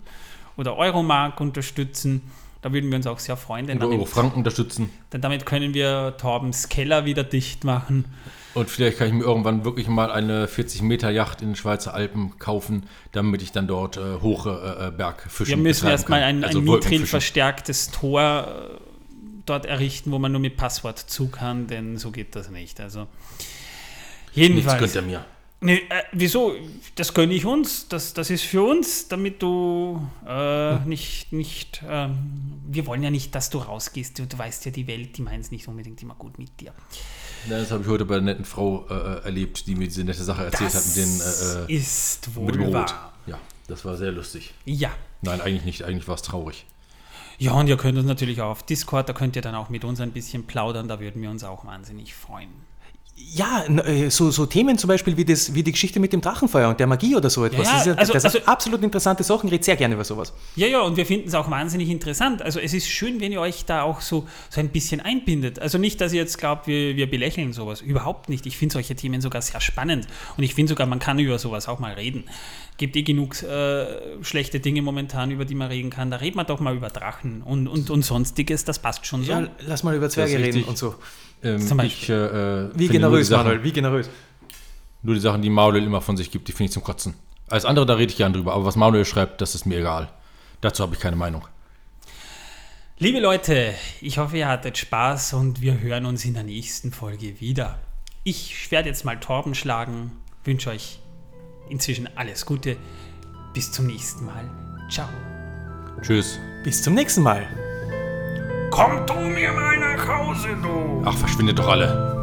oder Euromark unterstützen. Da würden wir uns auch sehr freuen. Denn damit, Euro Franken unterstützen. Denn damit können wir Torbens Keller wieder dicht machen. Und vielleicht kann ich mir irgendwann wirklich mal eine 40 Meter Yacht in den Schweizer Alpen kaufen, damit ich dann dort äh, hohe äh, äh Bergfischen Wir müssen erstmal ein, also ein Nitrin verstärktes Tor äh, dort errichten, wo man nur mit Passwort zu kann, denn so geht das nicht. Also jedenfalls. Nichts gönnt er mir. Nee, äh, wieso? Das gönne ich uns. Das, das ist für uns, damit du äh, hm. nicht, nicht äh, wir wollen ja nicht, dass du rausgehst. Du, du weißt ja, die Welt, die meint es nicht unbedingt immer gut mit dir. Ja, das habe ich heute bei einer netten Frau äh, äh, erlebt, die mir diese nette Sache erzählt das hat. Mit den, äh, ist wohl mit dem wahr. Ja, das war sehr lustig. Ja. Nein, eigentlich nicht. Eigentlich war es traurig. Ja, und ihr könnt uns natürlich auch auf Discord, da könnt ihr dann auch mit uns ein bisschen plaudern, da würden wir uns auch wahnsinnig freuen ja, äh, so, so Themen zum Beispiel wie, das, wie die Geschichte mit dem Drachenfeuer und der Magie oder so etwas. Ja, das, ist, ja, also, das also, absolut interessante Sachen, redet sehr gerne über sowas. Ja, ja, und wir finden es auch wahnsinnig interessant. Also es ist schön, wenn ihr euch da auch so, so ein bisschen einbindet. Also nicht, dass ihr jetzt glaubt, wir, wir belächeln sowas. Überhaupt nicht. Ich finde solche Themen sogar sehr spannend. Und ich finde sogar, man kann über sowas auch mal reden. Gibt eh genug äh, schlechte Dinge momentan, über die man reden kann. Da reden wir doch mal über Drachen und, und, und sonstiges. Das passt schon so. Ja, lass mal über Zwerge reden und so. Ähm, Zum Ich, äh, wie generös, Sachen, Manuel, wie generös. Nur die Sachen, die Manuel immer von sich gibt, die finde ich zum Kotzen. Alles andere, da rede ich gern drüber. Aber was Manuel schreibt, das ist mir egal. Dazu habe ich keine Meinung. Liebe Leute, ich hoffe, ihr hattet Spaß und wir hören uns in der nächsten Folge wieder. Ich werde jetzt mal Torben schlagen, wünsche euch inzwischen alles Gute. Bis zum nächsten Mal. Ciao. Tschüss. Bis zum nächsten Mal. Komm du mir mal nach Hause, du! Ach, verschwindet doch alle.